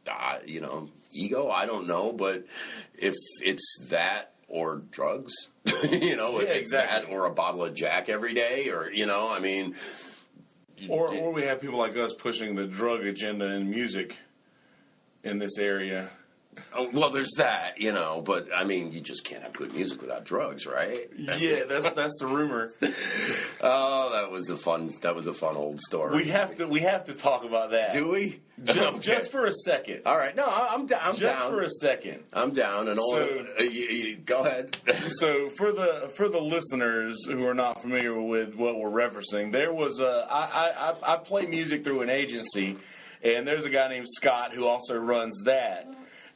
B: uh, you know, ego. I don't know, but if it's that or drugs, you know, if
A: Yeah,
B: it's
A: exactly.
B: that or a bottle of Jack every day, or you know, I mean,
A: Or, or we have people like us pushing the drug agenda in music in this area.
B: Oh, well, there's that, you know, but I mean, you just can't have good music without drugs, right?
A: Yeah, that's that's the rumor.
B: Oh, that was a fun. That was a fun old story.
A: We have to we have to talk about that.
B: Do we?
A: Just
B: Okay.
A: just for a second.
B: All right. No, I'm, down. I'm
A: Just
B: down.
A: for a second.
B: I'm down. And all.
A: So-
B: uh, you, you, go ahead.
A: So for the for the listeners who are not familiar with what we're referencing, there was a I, I- I play music through an agency, and there's a guy named Scott who also runs that.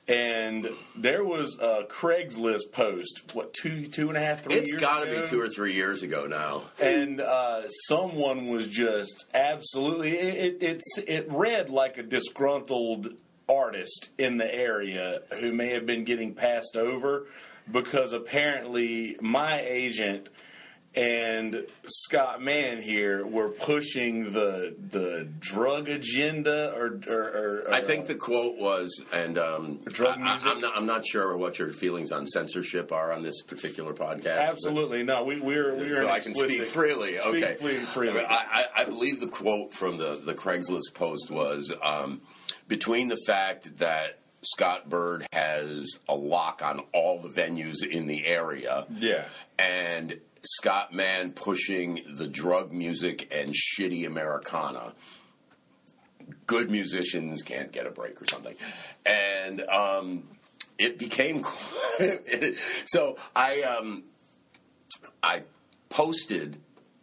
A: And there was a Craigslist post, what two two and a half, three?
B: It's got to be two or three years ago now.
A: and uh, someone was just absolutely it, it it's it read like a disgruntled artist in the area who may have been getting passed over because apparently my agent and Scott Mann here were pushing the the drug agenda, or, or, or,
B: I think the quote was, and um,
A: Drug
B: I,
A: music?
B: am not, I'm not sure what your feelings on censorship are on this particular podcast.
A: absolutely no. We we're we're
B: so I can speak freely.
A: speak
B: okay,
A: free- freely.
B: I, I, I believe the quote from the the Craigslist post was um, between the fact that Scott Bird has a lock on all the venues in the area,
A: Yeah.
B: and Scott Mann pushing the drug music and shitty Americana. Good musicians can't get a break or something, and um, it became so. I um, I posted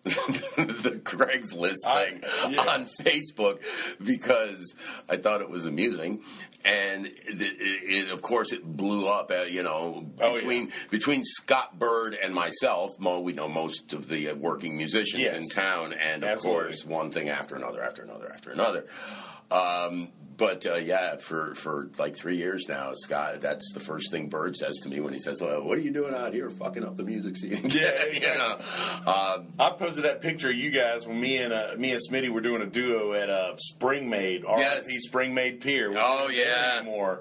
B: the Craigslist
A: I-
B: thing
A: yeah.
B: on Facebook because I thought it was amusing, and it, it, of course it blew up. Uh, you know,
A: Oh,
B: between between Scott Bird and myself, Mo, we know most of the uh, working musicians
A: Yes.
B: in town, and of
A: Absolutely.
B: course one thing after another, after another, after another. Um, but uh, yeah, for, for like three years now, Scott, that's the first thing Bird says to me when he says, well, "What are you doing out here, fucking up the music scene?"
A: Yeah,
B: you know. Um,
A: I posted that picture of you guys when me and uh, me and Smitty were doing a duo at uh, Springmaid,
B: Yes.
A: RIP Springmaid Pier.
B: Oh, yeah.
A: anymore.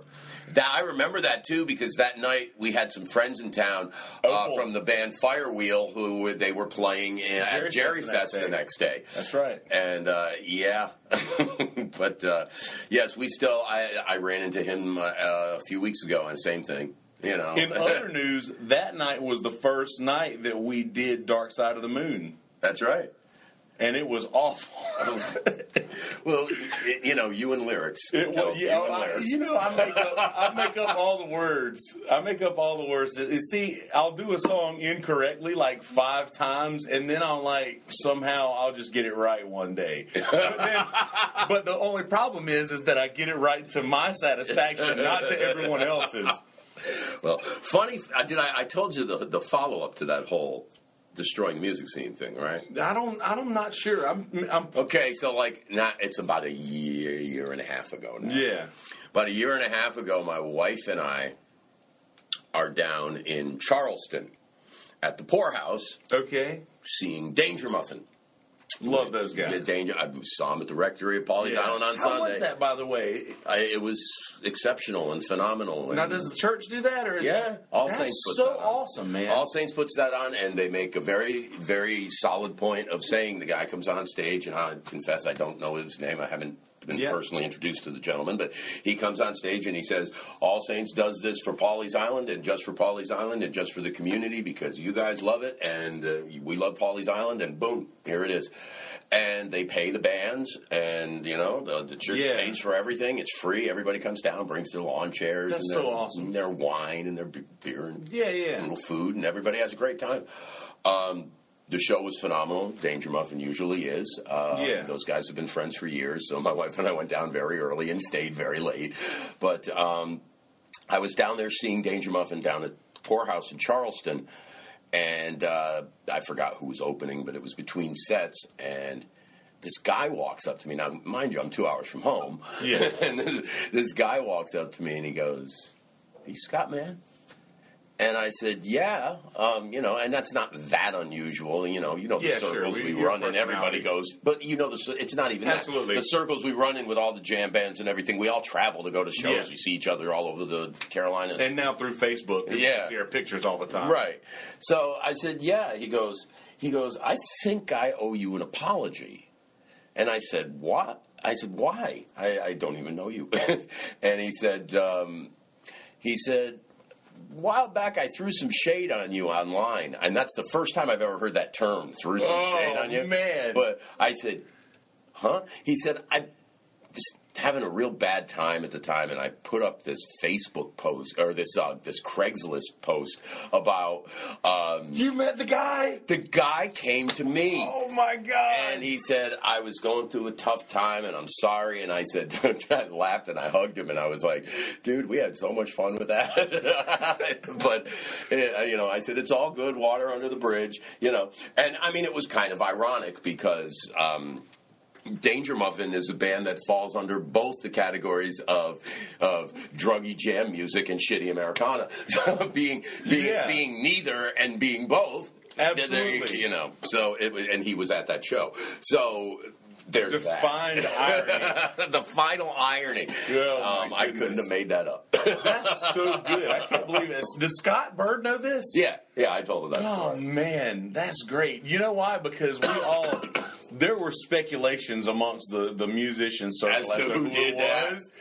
B: That I remember that too because that night we had some friends in town uh,
A: Oh.
B: from the band Firewheel who they were playing in, at Jerry
A: Fest the
B: Fest the
A: next
B: next day.
A: That's right.
B: And uh, yeah, but uh, yes, we still. I, I ran into him uh, a few weeks ago, and same thing. You know.
A: In other news, that night was the first night that we did Dark Side of the Moon,
B: That's right.
A: And it was awful.
B: Well, y- you know, you and lyrics.
A: It was, yeah,
B: you and
A: I,
B: lyrics.
A: you know, I make up, I make up all the words. I make up all the words. You see, I'll do a song incorrectly like five times, and then I'll like somehow I'll just get it right one day. But, then, but the only problem is, is that I get it right to my satisfaction, not to everyone else's.
B: Well, funny. I did. I, I told you the the follow up to that whole destroying the music scene thing, right?
A: I don't. I'm not sure. I'm. I'm
B: Okay, so like, not. It's about a year, year and a half ago now.
A: yeah.
B: About a year and a half ago, my wife and I are down in Charleston at the Pour House
A: Okay.
B: seeing Danger Muffin.
A: Love those guys.
B: Danger. I saw him at the rectory of Pawleys
A: Yeah.
B: Island on
A: How
B: Sunday.
A: was that, by the way?
B: I, it was exceptional and phenomenal.
A: Now, does the church do that, or is
B: Yeah, All Saints puts
A: so
B: that on.
A: awesome, man?
B: All Saints puts that on, and they make a very, very solid point of saying the guy comes on stage, and I confess I don't know his name. I haven't been
A: Yeah.
B: personally introduced to the gentleman, but he comes on stage and he says, "All Saints does this for Pawleys Island, and just for Pawleys Island, and just for the community because you guys love it, and uh, we love Pawleys Island, and boom, here it is." And they pay the bands, and you know the, the church
A: Yeah.
B: pays for everything. It's free. Everybody comes down, brings their lawn chairs,
A: That's
B: and
A: so
B: their,
A: awesome.
B: and their wine and their beer and
A: Yeah, yeah.
B: little food, and everybody has a great time. Um, the show was phenomenal. Danger Muffin usually is. Uh,
A: Yeah.
B: Those guys have been friends for years, so my wife and I went down very early and stayed very late. But um, I was down there seeing Danger Muffin down at the Pour House in Charleston, and uh, I forgot who was opening, but it was between sets, and this guy walks up to me. Now, mind you, I'm two hours from home.
A: Yeah.
B: and this, this guy walks up to me and he goes, Are you Scott Mann? And I said, "Yeah, um, you know, and that's not that unusual. You know, you know the
A: Yeah, sure.
B: circles
A: We-
B: we,
A: your
B: run in. Everybody goes, but you know, the, cir- it's not even
A: Absolutely.
B: that. The circles we run in with all the jam bands and everything. We all travel to go to shows.
A: Yeah.
B: We see each other all over the Carolinas.
A: And now through Facebook, you
B: Yeah.
A: see our pictures all the time.
B: Right. So I said, "Yeah." He goes, "He goes. I think I owe you an apology." And I said, "What?" I said, "Why? I, I don't even know you." and he said, um, "He said." A while back, I threw some shade on you online, and that's the first time I've ever heard that term. Threw some
A: Oh,
B: shade on oh, you,
A: man.
B: But I said, "Huh?" He said, "I having a real bad time at the time, and I put up this Facebook post or this uh, this Craigslist post about um,
A: You met the guy?
B: the guy came to me."
A: Oh my god!
B: And he said, I was going through a tough time and I'm sorry. And I said, I laughed and I hugged him and I was like, dude, we had so much fun with that. but, uh, you know, I said, it's all good, water under the bridge, you know. And I mean, it was kind of ironic because. Um, Danger Muffin is a band that falls under both the categories of of druggy jam music and shitty Americana. So being being
A: Yeah.
B: being neither and being both.
A: Absolutely.
B: you know. So it was, and he was at that show. So there's
A: Defined
B: that.
A: irony.
B: the final irony.
A: Oh,
B: um, I couldn't have made that up.
A: That's so good. I can't believe it. Does Scott Bird know this?
B: yeah, yeah, I told him that
A: Oh
B: story.
A: man, that's great. You know why? Because we all there were speculations amongst the the musician circle
B: As to who did that.
A: was,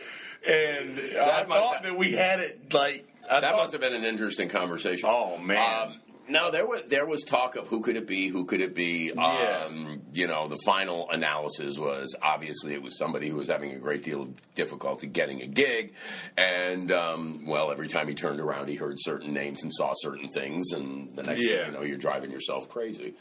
A: and I
B: That might-
A: thought that we had it like I
B: That
A: thought,
B: must have been an interesting conversation.
A: Oh, man.
B: Um, no, there was there was talk of who could it be, who could it be.
A: Yeah.
B: Um, you know, the final analysis was obviously it was somebody who was having a great deal of difficulty getting a gig, and um, well, every time he turned around, he heard certain names and saw certain things, and the next
A: Yeah.
B: thing you know, you're driving yourself crazy.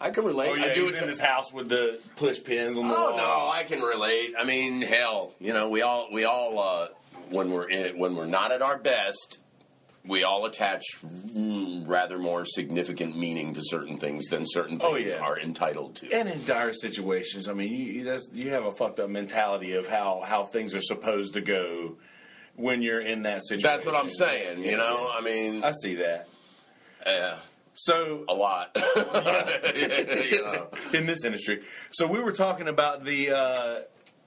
B: I can relate.
A: Oh yeah,
B: I do it
A: in his house with the push pins on the
B: Oh
A: wall.
B: no, I can relate. I mean, hell, you know, we all we all uh, when we're in, when we're not at our best, we all attach mm, rather more significant meaning to certain things than certain
A: Oh,
B: things
A: yeah.
B: are entitled to.
A: And in dire situations, I mean, you you, you have a fucked up mentality of how how things are supposed to go when you're in that situation.
B: That's what I'm saying. You know, I mean,
A: I see that.
B: uh,
A: So
B: a lot. you know.
A: in this industry. So we were talking about the uh,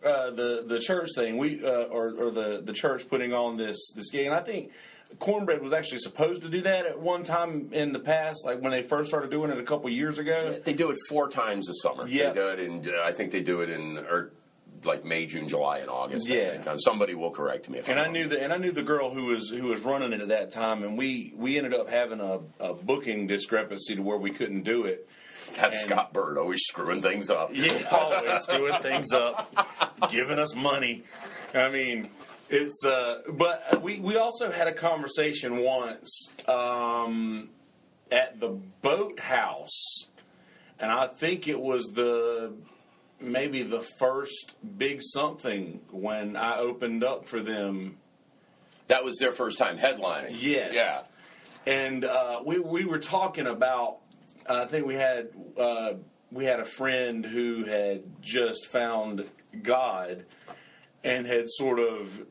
A: uh, the the church thing. We uh, or or the the church putting on this this gig, and I think. Cornbread was actually supposed to do that at one time in the past, like when they first started doing it a couple years ago.
B: They do it four times a summer.
A: Yeah.
B: They do it in. I think they do it in or like May, June, July, and August.
A: Yeah.
B: Somebody will correct me if
A: And
B: I'm
A: I
B: wrong.
A: knew the and I knew the girl who was who was running it at that time, and we we ended up having a, a booking discrepancy to where we couldn't do it.
B: That's
A: and-
B: Scott Bird always screwing things up.
A: Yeah, always screwing things up, giving us money. I mean, it's. Uh, but we we also had a conversation once um, at the boathouse, and I think it was the maybe the first big something when I opened up for them
B: That was their first time headlining.
A: Yes.
B: Yeah.
A: and uh, we we were talking about. I think we had uh, we had a friend who had just found God and had sort of,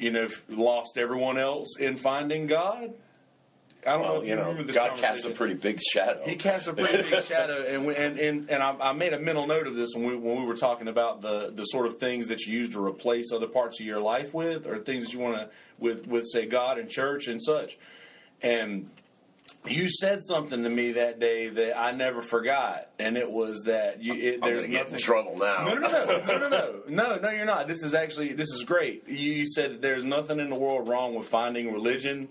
A: you know, lost everyone else in finding God. I don't know
B: Well,
A: if
B: you know,
A: this
B: God casts a pretty big shadow.
A: He casts a pretty big shadow, and we, and and, and I, I made a mental note of this when we when we were talking about the the sort of things that you use to replace other parts of your life with, or things that you want to with with say God and church and such. And you said something to me that day that I never forgot, and it was that you. It,
B: I'm
A: there's
B: get
A: nothing.
B: in trouble now.
A: No, no, no, no, no, no, no, no. You're not. This is actually this is great. You, you said that there's nothing in the world wrong with finding religion,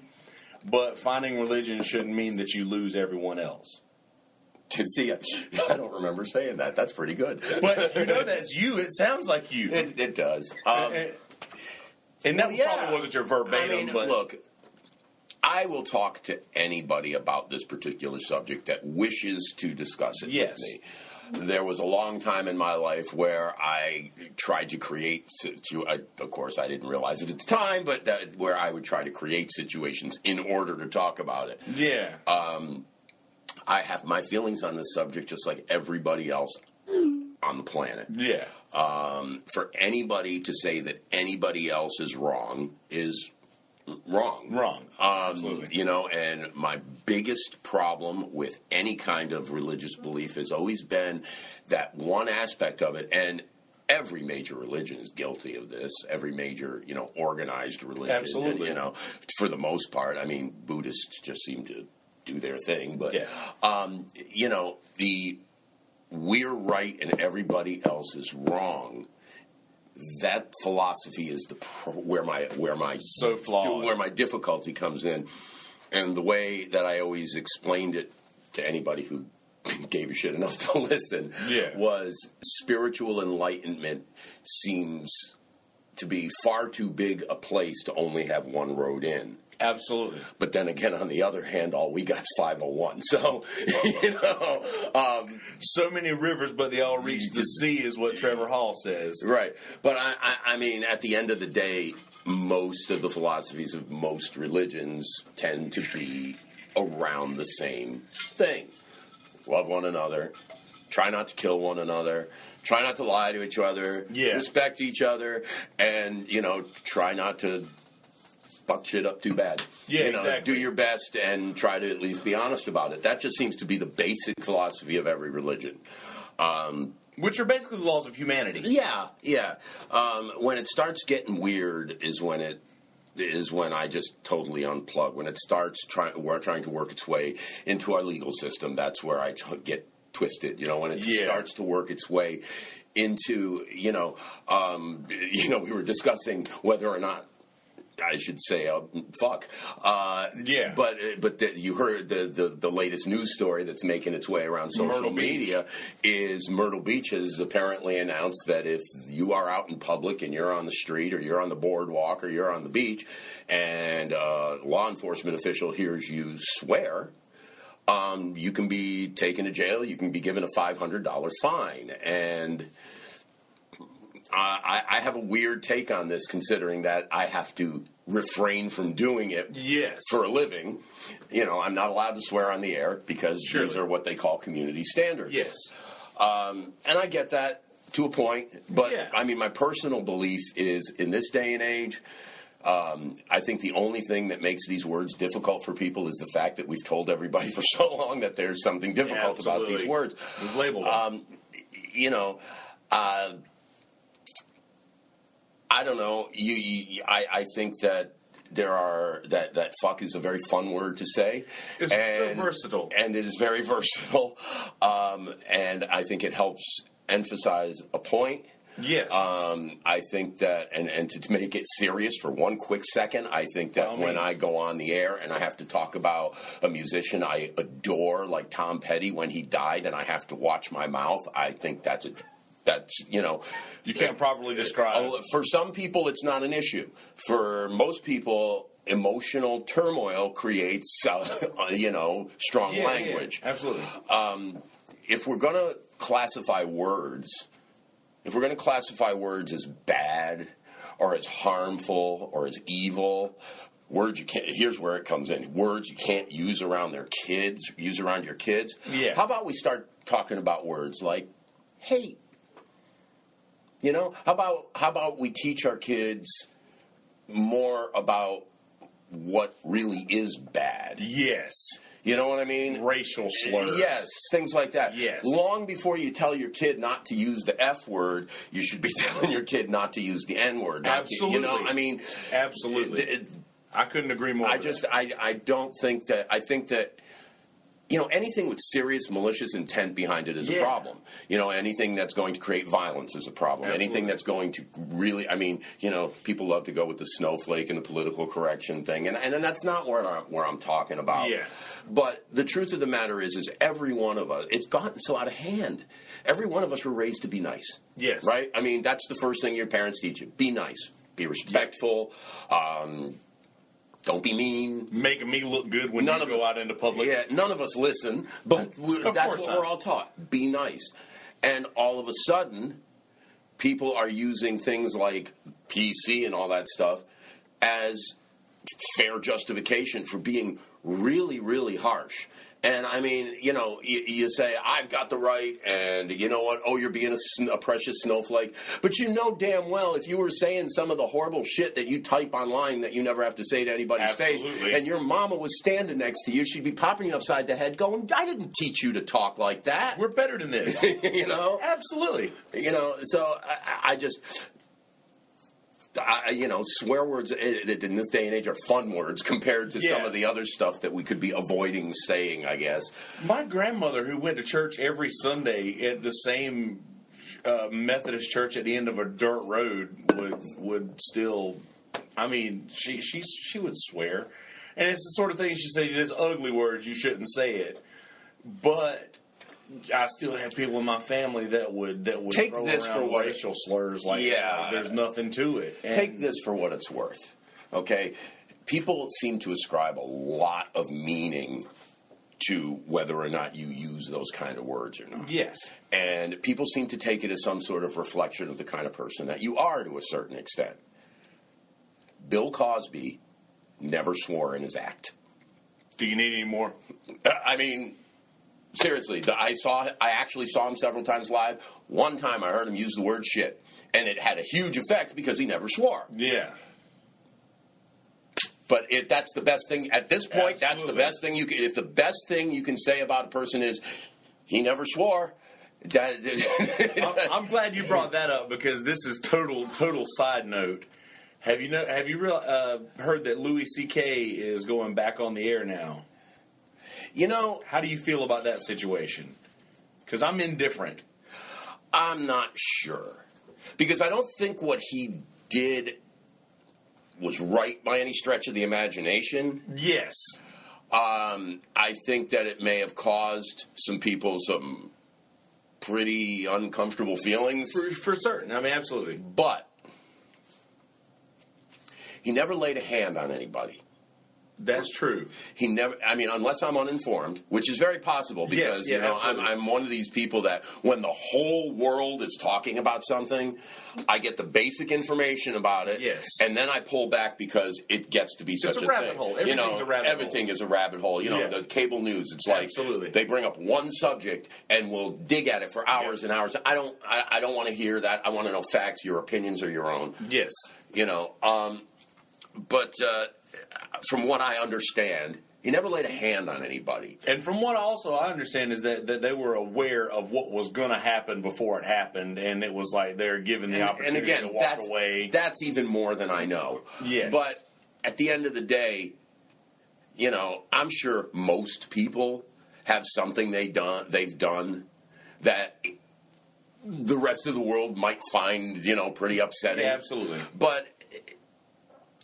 A: but finding religion shouldn't mean that you lose everyone else.
B: See, I I don't remember saying that. That's pretty good.
A: But you know that's you. It sounds like you.
B: it, it does. Um,
A: and, and that
B: well, yeah.
A: probably wasn't your verbatim,
B: I mean,
A: but
B: look, I will talk to anybody about this particular subject that wishes to discuss it
A: Yes.
B: with me. There was a long time in my life where I tried to create, situ- I, of course, I didn't realize it at the time, but that, where I would try to create situations in order to talk about it.
A: yeah,
B: I have my feelings on this subject just like everybody else on the planet.
A: yeah,
B: Um, for anybody to say that anybody else is wrong is wrong.
A: wrong.
B: Um,
A: Absolutely.
B: you know, and my biggest problem with any kind of religious belief has always been that one aspect of it, and every major religion is guilty of this. Every major, you know, organized religion, and,
A: Absolutely.
B: you know, for the most part. I mean, Buddhists just seem to do their thing, but
A: Yeah.
B: um, you know, the we're right and everybody else is wrong. That philosophy is the pro- where my where my
A: So flawed.
B: where my difficulty comes in, and the way that I always explained it to anybody who gave a shit enough to listen
A: Yeah.
B: was spiritual enlightenment seems to be far too big a place to only have one road in.
A: Absolutely.
B: But then again, on the other hand, all we got's 501. So, you know, um,
A: So many rivers, but they all reach the sea, is what Trevor Hall says.
B: right. But I, I, I mean, at the end of the day, most of the philosophies of most religions tend to be around the same thing love one another, try not to kill one another, try not to lie to each other,
A: Yeah.
B: respect each other, and, you know, try not to fuck shit up too bad.
A: Yeah,
B: you know,
A: exactly.
B: do your best and try to at least be honest about it. That just seems to be the basic philosophy of every religion. Um,
A: Which are basically the laws of humanity.
B: yeah, yeah. Um, when it starts getting weird is when it is when I just totally unplug. When it starts trying, we're trying to work its way into our legal system. That's where I t- get twisted. You know, when it
A: Yeah.
B: starts to work its way into, you know, um, you know, we were discussing whether or not. I should say, uh, fuck. Uh,
A: Yeah.
B: But but the, you heard the, the the latest news story that's making its way around social
A: Myrtle Beach.
B: media is Myrtle Beach has apparently announced that if you are out in public and you're on the street or you're on the boardwalk or you're on the beach and a law enforcement official hears you swear, um, you can be taken to jail. You can be given a $500 fine. And I, I have a weird take on this considering that I have to refrain from doing it
A: Yes.
B: for a living. You know, I'm not allowed to swear on the air because these are what they call community standards.
A: Yes.
B: Um, and I get that to a point, but
A: Yeah.
B: I mean, my personal belief is in this day and age, um, I think the only thing that makes these words difficult for people is the fact that we've told everybody for so long that there's something difficult about these words.
A: We've labeled them.
B: Um, you know, uh, I don't know. You, you I, I think that there are that that fuck is a very fun word to say.
A: It's so versatile.
B: and it is very versatile. Um, and I think it helps emphasize a point.
A: yes.
B: Um, I think that, and, and to make it serious for one quick second, I think that
A: all
B: when. I go on the air and I have to talk about a musician I adore, like Tom Petty, when he died, and I have to watch my mouth, I think that's a that's you know
A: you can't properly describe.
B: Oh, for some people, it's not an issue. For most people, emotional turmoil creates, uh, you know, strong
A: Yeah, yeah,
B: language.
A: absolutely.
B: Um, if we're going to classify words, if we're going to classify words as bad or as harmful or as evil, words you can't. Here's where it comes in: words you can't use around their kids, use around your kids.
A: Yeah.
B: How about we start talking about words like hate? You know, how about how about we teach our kids more about what really is bad?
A: yes.
B: You know what I mean?
A: Racial slurs.
B: Yes, things like that.
A: Yes.
B: Long before you tell your kid not to use the F word, you should be telling your kid not to use the N word. not to-
A: Absolutely.
B: you know, I mean,
A: Absolutely. I couldn't agree more.
B: I just,
A: that.
B: I, I don't think that, I think that, you know, anything with serious malicious intent behind it is a problem. You know, anything that's going to create violence is a problem. Anything that's going to really, I mean, you know, people love to go with the snowflake and the political correction thing, and and, that's not where I'm, where I'm talking about.
A: Yeah.
B: But the truth of the matter is, is every one of us, it's gotten so out of hand. Every one of us were raised to be nice.
A: Yes.
B: Right. I mean, that's the first thing your parents teach you: be nice, be respectful. Um, don't be mean.
A: making me look good when
B: None
A: you
B: of
A: go out into public.
B: Yeah, none of us listen, but that's what
A: not.
B: we're all taught. Be nice. And all of a sudden, people are using things like PC and all that stuff as fair justification for being really, really harsh. And I mean, you know, you, you say, I've got the right, and you know what? Oh, you're being a, a precious snowflake. But you know damn well if you were saying some of the horrible shit that you type online that you never have to say to anybody's face,
A: Absolutely.
B: and your mama was standing next to you, she'd be popping you upside the head going, I didn't teach you to talk like that.
A: We're better than this.
B: you know?
A: Absolutely.
B: You know, so I, I just, I, you know, swear words eh, in this day and age are fun words compared to some of the other stuff that we could be avoiding saying. I guess.
A: My grandmother, who went to church every Sunday at the same uh, Methodist church at the end of a dirt road, would would still. I mean, she she she would swear, and it's the sort of thing she said. There's ugly words you shouldn't say it, but. I still have people in my family that would that would
B: Take
A: throw
B: this for what it-
A: racial slurs like
B: Yeah.
A: that. There's nothing to it. And
B: Take this for what it's worth. Okay, people seem to ascribe a lot of meaning to whether or not you use those kind of words or not.
A: Yes.
B: And people seem to take it as some sort of reflection of the kind of person that you are to a certain extent. Bill Cosby never swore in his act.
A: Do you need any more?
B: I mean, seriously, the, I saw, I actually saw him several times live. One time, I heard him use the word "shit," and it had a huge effect because he never swore.
A: Yeah.
B: But if that's the best thing at this point, that's the best thing you can. If the best thing you can say about a person is he never swore,
A: I'm, I'm glad you brought that up because this is total total side note. Have you know? Have you real, uh, heard that Louis C.K. is going back on the air now?
B: You know,
A: How do you feel about that situation? Because I'm indifferent.
B: I'm not sure because I don't think what he did was right by any stretch of the imagination.
A: Yes.
B: Um, I think that it may have caused some people some pretty uncomfortable feelings,
A: For, for certain. I mean, absolutely.
B: but he never laid a hand on anybody.
A: That's true.
B: He never. I mean, unless I'm uninformed, which is very possible because
A: yeah,
B: you know I'm. I'm one of these people that when the whole world is talking about something, I get the basic information about it,
A: Yes.
B: and then I pull back because it gets to be such
A: a
B: a,
A: rabbit
B: thing.
A: hole.
B: you know,
A: a rabbit
B: everything
A: hole.
B: is a rabbit hole. You know,
A: Yeah.
B: the cable news. It's like
A: Absolutely.
B: they bring up one subject and will dig at it for hours and hours. I don't. I, I don't want to hear that. I want to know facts. Your opinions are your own
A: Yes.
B: you know. Um, but uh, from what I understand, he never laid a hand on anybody.
A: And from what also I understand is that, that they were aware of what was going to happen before it happened, and it was like they're given the
B: And, and
A: opportunity
B: again,
A: to walk
B: that's
A: away.
B: that's even more than I know.
A: Yes.
B: But at the end of the day, you know, I'm sure most people have something they done they've done that the rest of the world might find you know pretty upsetting.
A: yeah, absolutely.
B: but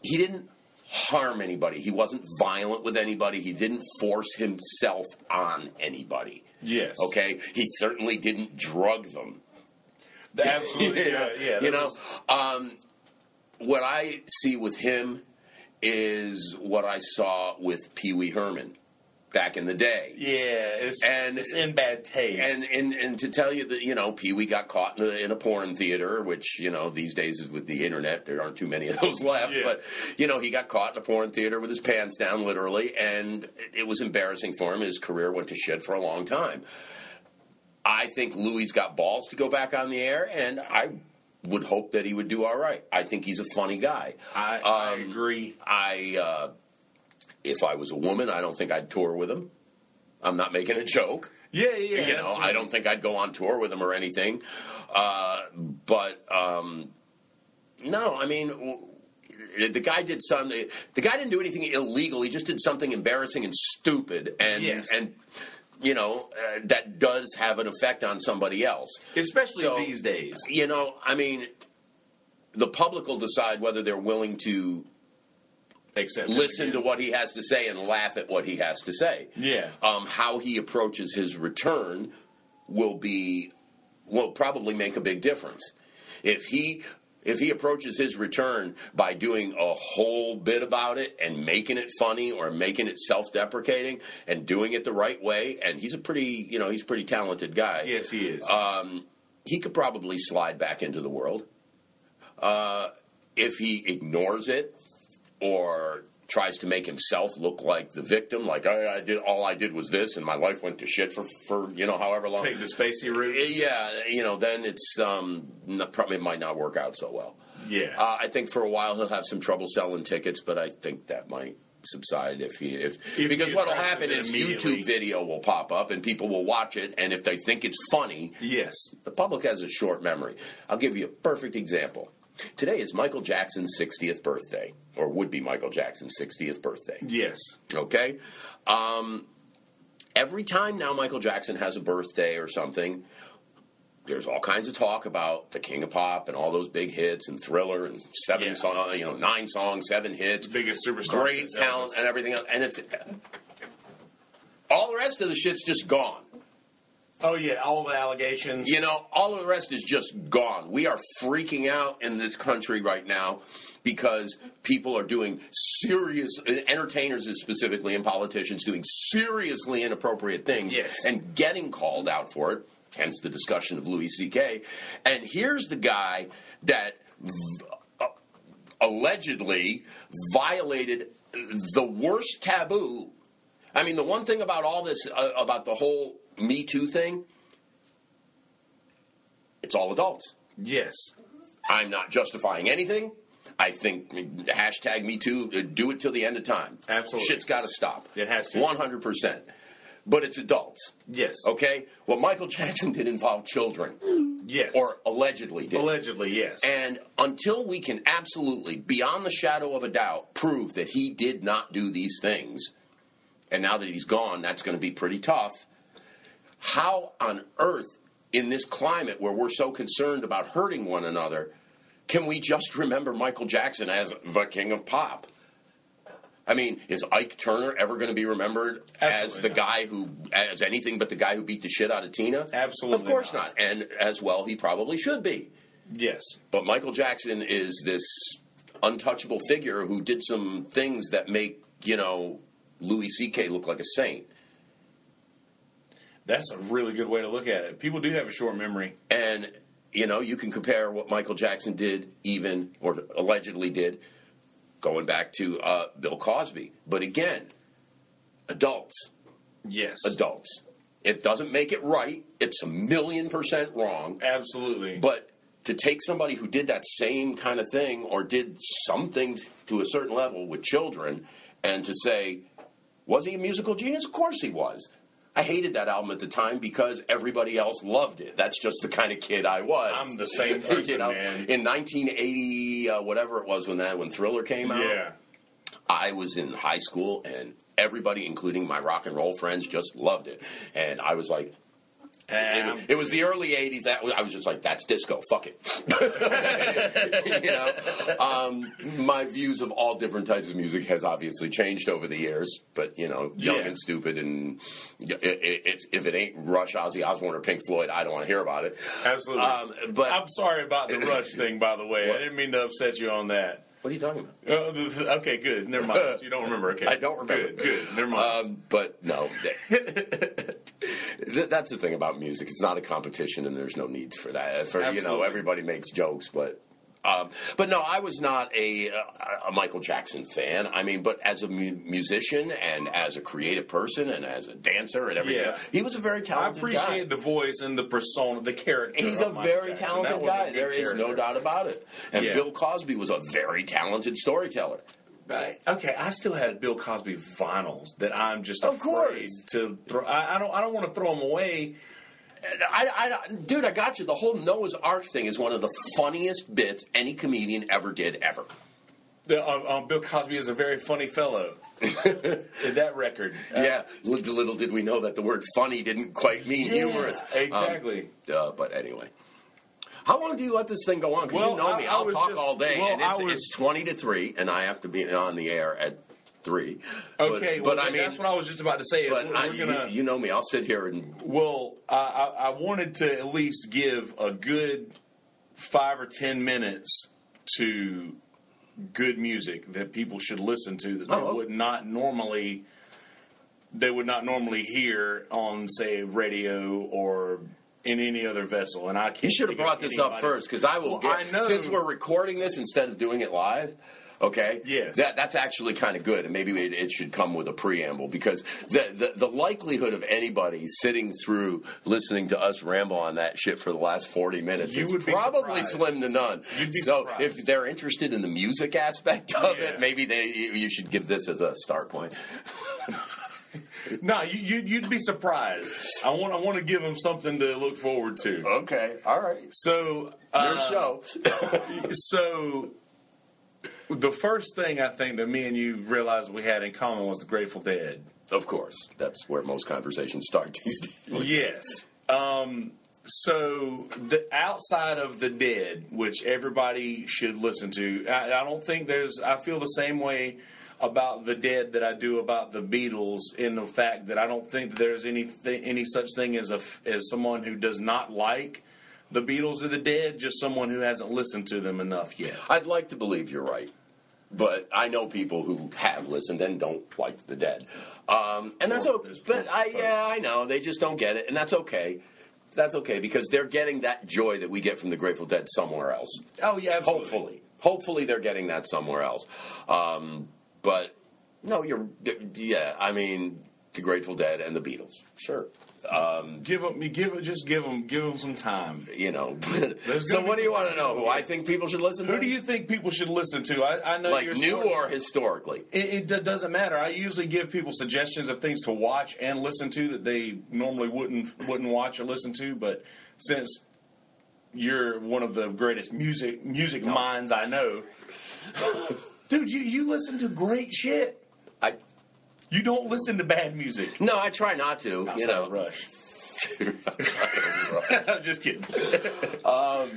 B: he didn't harm anybody. He wasn't violent with anybody. He didn't force himself on anybody.
A: Yes.
B: Okay? He certainly didn't drug them.
A: Absolutely.
B: you
A: yeah,
B: know,
A: yeah,
B: you know
A: was-
B: um, what I see with him is what I saw with Pee Wee Herman back in the day.
A: yeah, it's,
B: And-
A: it's in bad taste.
B: And, and and to tell you that you know Pee Wee got caught in a, in a porn theater, which you know these days with the internet there aren't too many of those left.
A: Yeah.
B: But you know he got caught in a porn theater with his pants down, literally, and it was embarrassing for him. His career went to shit for a long time. I think Louis got balls to go back on the air, and I would hope that he would do all right. I think he's a funny guy.
A: I, I
B: Um,
A: agree.
B: I, uh, if I was a woman, I don't think I'd tour with him. I'm not making a joke.
A: Yeah, yeah.
B: you know, I don't think I'd go on tour with him or anything. Uh, but um, no, I mean, w- the guy did something. The guy didn't do anything illegal. He just did something embarrassing and stupid, and
A: Yes.
B: and you know uh, that does have an effect on somebody else.
A: especially
B: So-
A: these days.
B: You know, I mean, the public will decide whether they're willing to
A: Except
B: listen to what he has to say and laugh at what he has to say.
A: Yeah.
B: Um, how he approaches his return will be will probably make a big difference. If he if he approaches his return by doing a whole bit about it and making it funny or making it self-deprecating and doing it the right way, and he's a pretty you know he's a pretty talented guy.
A: Yes, he is.
B: Um, he could probably slide back into the world. Uh, if he ignores it or tries to make himself look like the victim, like I, I did, all I did was this, and my life went to shit for, for you know however long.
A: Take the Spacey route.
B: yeah, you know, then it's um, not, probably might not work out so well.
A: Yeah.
B: Uh, I think for a while he'll have some trouble selling tickets, but I think that might subside if he if,
A: If
B: because what'll happen is. YouTube video will pop up and people will watch it, and if they think it's funny,
A: yes.
B: the public has a short memory. I'll give you a perfect example. Today is Michael Jackson's 60th birthday, or would be Michael Jackson's 60th birthday.
A: Yes.
B: Okay? Um, every time now Michael Jackson has a birthday or something, there's all kinds of talk about the King of Pop and all those big hits and Thriller and seven
A: Yeah.
B: songs, you know, nine songs, seven hits,
A: Biggest superstar
B: great talent and everything else. And it's all the rest of the shit's just gone.
A: Oh yeah, all the allegations.
B: You know, all of the rest is just gone. We are freaking out in this country right now because people are doing serious, entertainers specifically and politicians doing seriously inappropriate things
A: Yes.
B: and getting called out for it. Hence the discussion of Louis C.K. And here's the guy that allegedly violated the worst taboo. I mean, the one thing about all this, uh, about the whole Me Too thing, it's all adults.
A: Yes.
B: I'm not justifying anything. I think hashtag Me Too. uh, Do it till the end of time.
A: Absolutely.
B: shit's got to stop.
A: It has to.
B: One hundred percent. But it's adults.
A: Yes.
B: Okay. What Michael Jackson did involve children,
A: Yes.
B: or allegedly did.
A: allegedly, yes.
B: And until we can absolutely, beyond the shadow of a doubt, prove that he did not do these things, and now that he's gone, that's going to be pretty tough. How on earth, in this climate where we're so concerned about hurting one another, can we just remember Michael Jackson as the king of pop? I mean, is Ike Turner ever going to be remembered as the
A: not.
B: guy who, as anything but the guy who beat the shit out of Tina?
A: Absolutely
B: Of course
A: not.
B: not. And as well, he probably should be.
A: yes.
B: But Michael Jackson is this untouchable figure who did some things that make, you know, Louis C.K. look like a saint.
A: That's a really good way to look at it. People do have a short memory.
B: And, you know, you can compare what Michael Jackson did, even, or allegedly did, going back to uh, Bill Cosby. But again, adults.
A: Yes.
B: Adults. It doesn't make it right. It's a million percent wrong.
A: Absolutely.
B: But to take somebody who did that same kind of thing or did something to a certain level with children and to say, was he a musical genius? Of course he was. I hated that album at the time because everybody else loved it. That's just the kind of kid I was.
A: I'm the same person,
B: you know,
A: man.
B: In 1980, uh, whatever it was when that when Thriller came out,
A: yeah.
B: I was in high school and everybody, including my rock and roll friends, just loved it. And I was like,
A: Um,
B: it, it was the early '80s. That I was just like, "That's disco. Fuck it." you know, um, my views of all different types of music has obviously changed over the years. But you know, young
A: Yeah.
B: and stupid, and it, it, it's if it ain't Rush, Ozzy Osbourne, or Pink Floyd, I don't want to hear about it.
A: Absolutely.
B: Um, but
A: I'm sorry about the Rush thing, by the way.
B: What?
A: I didn't mean to upset you on that.
B: what are you talking about?
A: Uh, okay, good. Never mind. You don't remember. Okay.
B: I don't remember.
A: Good. Good. Never mind.
B: Um, but no, Th- that's the thing about music. It's not a competition, and there's no need for that. For you know, everybody makes jokes, but. Um, but no, I was not a, a Michael Jackson fan. I mean, but as a mu- musician and as a creative person and as a dancer and everything,
A: Yeah.
B: he was a very talented person.
A: I appreciate
B: guy.
A: the voice and the persona, the character.
B: He's a
A: Michael
B: very
A: Jackson.
B: talented
A: That was a
B: guy. There is no doubt about it. And
A: Yeah.
B: Bill Cosby was a very talented storyteller.
A: Right. Okay, I still had Bill Cosby vinyls that I'm just
B: Of
A: afraid
B: course.
A: to throw. I, I don't. I don't want to throw them away.
B: I, I, dude, I got you. The whole Noah's Ark thing is one of the funniest bits any comedian ever did, ever.
A: The, um, um, Bill Cosby is a very funny fellow. that record. Uh,
B: yeah, little, little did we know that the word funny didn't quite mean humorous.
A: exactly.
B: Um, uh, but anyway. How long do you let this thing go on? Because
A: Well,
B: you know
A: I-
B: me,
A: I
B: I'll talk
A: just-
B: all day,
A: well,
B: and it's,
A: was-
B: it's twenty to three, and I have to be on the air at three.
A: Okay,
B: but,
A: well,
B: I mean,
A: that's what I was just about to say. Is
B: but I,
A: we're
B: you-
A: gonna,
B: you, know me, I'll sit here and
A: Well, I, I, I wanted to at least give a good five or ten minutes to good music that people should listen to that they
B: Oh, okay.
A: would not normally they would not normally hear on say radio or in any other vessel. And I can't
B: You should have brought this up first because I will
A: Well,
B: get.
A: I know.
B: Since we're recording this instead of doing it live, okay?
A: Yes.
B: That that's actually kind of good, and maybe it, it should come with a preamble because the, the the likelihood of anybody sitting through listening to us ramble on that shit for the last forty minutes
A: You
B: is
A: would
B: probably slim to none.
A: You'd be
B: so
A: surprised.
B: if they're interested in the music aspect of
A: Yeah.
B: it, maybe they you should give this as a start point.
A: No, you, you you'd be surprised. I want I want to give them something to look forward to.
B: Okay, all right.
A: So
B: Your
A: uh,
B: show.
A: so the first thing I think that me and you realized we had in common was the Grateful Dead.
B: of course, that's where most conversations start these days.
A: Yes. Um, so the outside of the Dead, which everybody should listen to, I, I don't think there's. I feel the same way about the Dead that I do about the Beatles. In the fact that I don't think that there's any any such thing as a as someone who does not like the Beatles or the Dead, just someone who hasn't listened to them enough yet.
B: I'd like to believe you're right, but I know people who have listened and don't like the dead, um, and that's okay. But I, yeah, I know they just don't get it, and that's okay. That's okay because they're getting that joy that we get from the Grateful Dead somewhere else.
A: Oh yeah, absolutely.
B: Hopefully, hopefully they're getting that somewhere else. Um, but no, you're yeah. I mean, the Grateful Dead, and the Beatles. Sure. Um,
A: Give them, give it, just give them, give them some time.
B: you know. So what do you want to know? Who I think people should listen to?
A: Who do you think people should listen to? I, I know
B: like
A: you're
B: new or historically?
A: It, it do- doesn't matter. I usually give people suggestions of things to watch and listen to that they normally wouldn't wouldn't watch or listen to. But since you're one of the greatest music music minds I know, dude, you you listen to great shit.
B: I
A: You don't listen to bad music.
B: no, I try not to. you know,
A: Rush. I'm just kidding.
B: Um,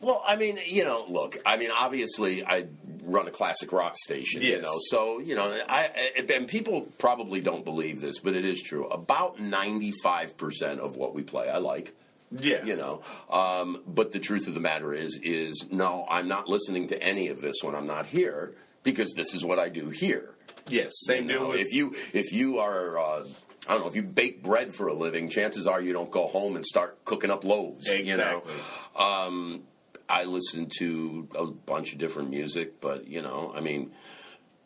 B: well, I mean, you know, look, I mean, obviously, I run a classic rock station, you
A: Yes.
B: know, so you know, I and people probably don't believe this, but it is true. About ninety-five percent of what we play, I like.
A: Yeah,
B: You know, um, but the truth of the matter is, is no, I'm not listening to any of this when I'm not here because this is what I do here.
A: Yes, same deal with
B: if you if you are. Uh, I don't know. If you bake bread for a living, chances are you don't go home and start cooking up loaves. You know,
A: Exactly.
B: um, I listen to a bunch of different music, but you know, I mean,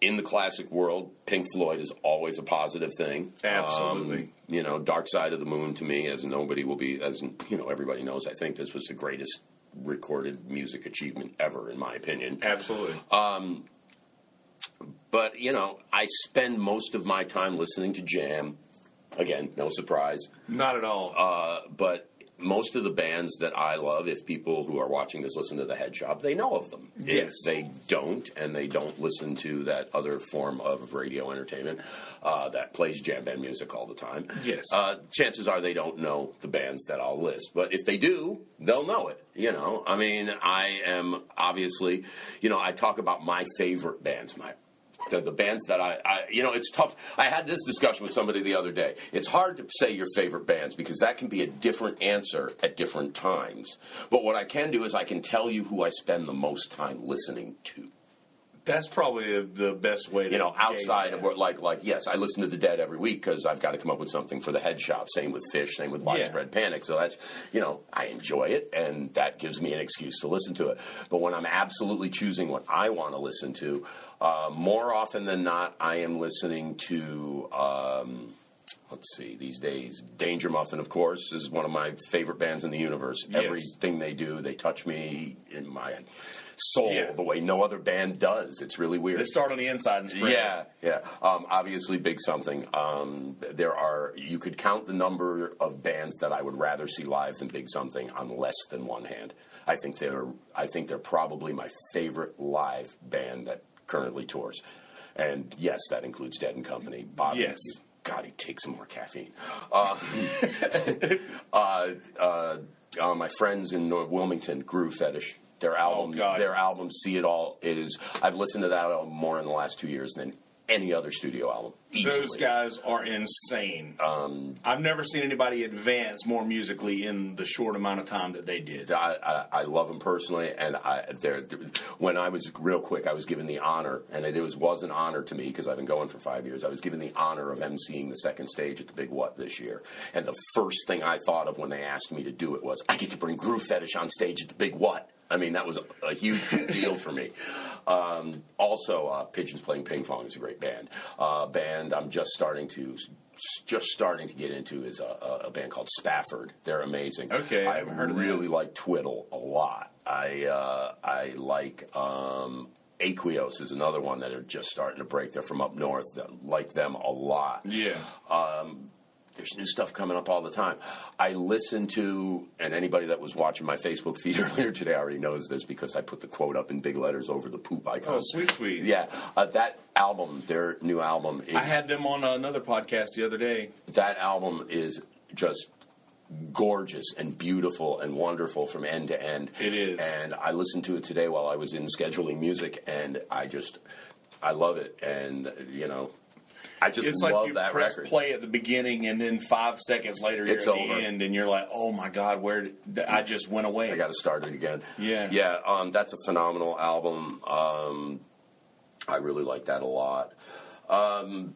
B: in the classic world, Pink Floyd is always a positive thing.
A: Absolutely.
B: Um, you know, Dark Side of the Moon to me, as nobody will be, as you know, everybody knows. I think this was the greatest recorded music achievement ever, in my opinion.
A: absolutely.
B: But you know, I spend most of my time listening to Jam. Again, no surprise.
A: Not at all.
B: Uh, but most of the bands that I love, if people who are watching this listen to the Head Shop, they know of them.
A: Yes.
B: If they don't, and they don't listen to that other form of radio entertainment uh, that plays jam band music all the time,
A: Yes.
B: uh, chances are they don't know the bands that I'll list. But if they do, they'll know it. You know, I mean, I am obviously, you know, I talk about my favorite bands, my the, the bands that I, I, you know, it's tough. I had this discussion with somebody the other day. It's hard to say your favorite bands because that can be a different answer at different times. But what I can do is I can tell you who I spend the most time listening to.
A: That's probably the best way to
B: You know, outside of what, like, like yes, I listen to the Dead every week because I've got to come up with something for the head shop. Same with Phish, same with Widespread Panic. So that's, you know, I enjoy it, and that gives me an excuse to listen to it. But when I'm absolutely choosing what I want to listen to, uh, more often than not, I am listening to. Um, Let's see. These days, Danger Muffin, of course, is one of my favorite bands in the universe.
A: Yes.
B: Everything they do, they touch me in my soul
A: Yeah.
B: the way no other band does. It's really weird.
A: They start on the inside and spread.
B: Yeah, yeah. Um, obviously, big something. Um, there are you could count the number of bands that I would rather see live than Big Something on less than one hand. I think they're I think they're probably my favorite live band that currently tours. And yes, that includes Dead and Company. Bob,
A: Yes.
B: God, he takes some more caffeine. Uh, uh, uh, uh, my friends in North Wilmington, Groove Fetish. Their album,
A: Oh, God.
B: their album, See It All is. I've listened to that album more in the last two years than any other studio album. Easily.
A: Those guys are insane. Um, I've never seen anybody advance more musically in the short amount of time that they did.
B: I, I, I love them personally, and I, they're, when I was real quick, I was given the honor, and it was was an honor to me because I've been going for five years. I was given the honor of emceeing the second stage at the Big What this year, and the first thing I thought of when they asked me to do it was, I get to bring Groove Fetish on stage at the Big What. I mean, that was a, huge deal for me. Um, also, uh, Pigeons Playing Ping Pong is a great band. Uh, band I'm just starting to just starting to get into is a, a- band called Spafford. They're amazing.
A: Okay, I
B: I
A: haven't heard of
B: really like Twiddle a lot. I uh, I like um, Aqueous is another one that are just starting to break. They're from up north. Like them a lot
A: Yeah.
B: There's new stuff coming up all the time. I listen to, and anybody that was watching my Facebook feed earlier today already knows this because I put the quote up in big letters over the poop icon.
A: Oh, sweet, sweet.
B: Yeah, uh, that album, their new album, is,
A: I had them on another podcast the other day.
B: that album is just gorgeous and beautiful and wonderful from end to end.
A: It is.
B: And I listened to it today while I was in scheduling music, and I just, I love it. And, you know, I just
A: It's
B: love
A: like you
B: that
A: press
B: record.
A: play at the beginning, and then five seconds later you're
B: It's
A: at
B: over.
A: the end, and you're like, "Oh my God, where did I just went away?"
B: I got to start it again.
A: Yeah.
B: yeah. Um, that's a phenomenal album. Um, I really like that a lot. Um,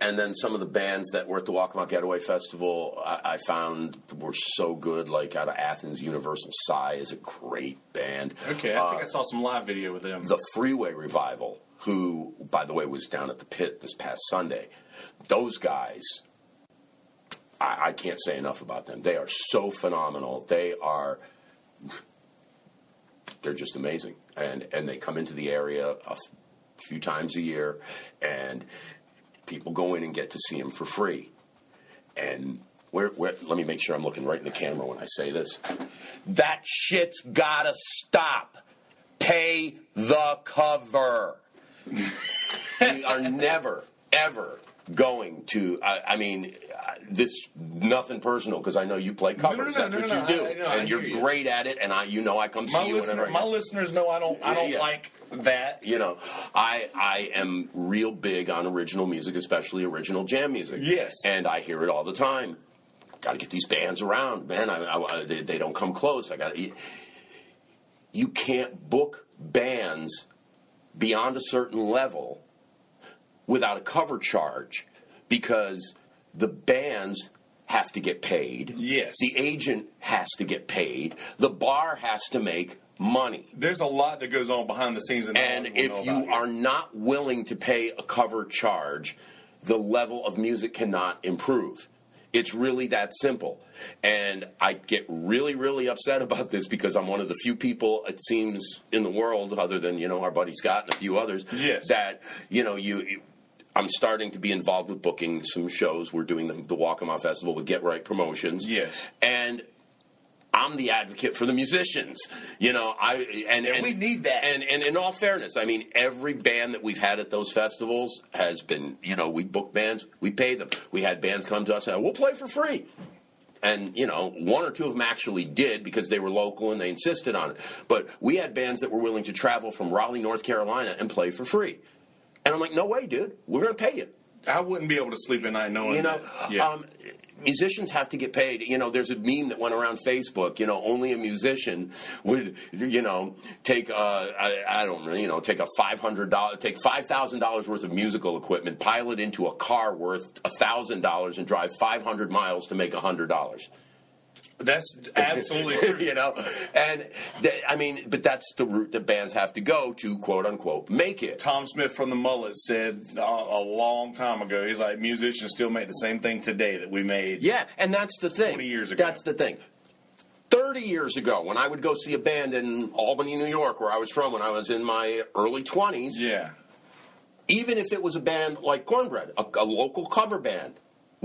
B: and then some of the bands that were at the Walkabout Getaway Festival, I, I found were so good. Like out of Athens, Universal Sigh is a great band.
A: Okay, I think
B: Uh,
A: I saw some live video with them.
B: the Freeway Revival, who, by the way, was down at the pit this past Sunday. Those guys, I, I can't say enough about them. They are so phenomenal. They are, they're just amazing, and and they come into the area a f- few times a year, and people go in and get to see them for free. And where, where, let me make sure I'm looking right in the camera when I say this. That shit's gotta stop. Pay the cover. We are never, ever going to. I, I mean, this nothing personal because I know you play covers.
A: no,
B: That's
A: no,
B: what
A: no,
B: you
A: no,
B: do,
A: I- no, I
B: and you're
A: you.
B: great at it. And I, you know, I come see
A: my,
B: you
A: listener,
B: whenever. I
A: my listeners know I don't I don't
B: Yeah.
A: like that.
B: You know, I I am real big on original music, especially original jam music.
A: Yes.
B: and I hear it all the time. Got to get these bands around, man. I, I, they, they don't come close. I got to. You can't book bands beyond a certain level without a cover charge because the bands have to get paid.
A: Yes.
B: The agent has to get paid. The bar has to make money.
A: There's a lot that goes on behind the scenes, and,
B: And if you are not willing to pay a cover charge, the level of music cannot improve. It's really that simple. And I get really, really upset about this because I'm one of the few people, it seems, in the world, other than, you know, our buddy Scott and a few others,
A: Yes.
B: that, you know, you. I'm starting to be involved with booking some shows. We're doing the, the Out Festival with Get Right Promotions.
A: Yes.
B: And I'm the advocate for the musicians. You know, I and,
A: And we need that.
B: And and in all fairness, I mean, every band that we've had at those festivals has been, you know, we book bands, we pay them. We had bands come to us and we'll play for free. And you know, one or two of them actually did because they were local and they insisted on it. But we had bands that were willing to travel from Raleigh, North Carolina, and play for free. And I'm like, no way, dude. We're going to pay you.
A: I wouldn't be able to sleep at night knowing
B: You know,
A: that. Yeah.
B: um, musicians have to get paid. You know, there's a meme that went around Facebook. You know, only a musician would, you know, take uh, I, I don't know, you know, take a five hundred dollar, take five thousand dollars worth of musical equipment, pile it into a car worth a thousand dollars, and drive five hundred miles to make a hundred dollars.
A: That's absolutely true.
B: you know, and th- I mean, but that's the route that bands have to go to quote unquote make it.
A: Tom Smith from the Mullet said uh, a long time ago, he's like, musicians still make the same thing today that we made.
B: Yeah, and that's the thing.
A: 20 years ago.
B: That's the thing. 30 years ago, when I would go see a band in Albany, New York, where I was from when I was in my early 20s,
A: Yeah.
B: even if it was a band like Cornbread, a, a local cover band,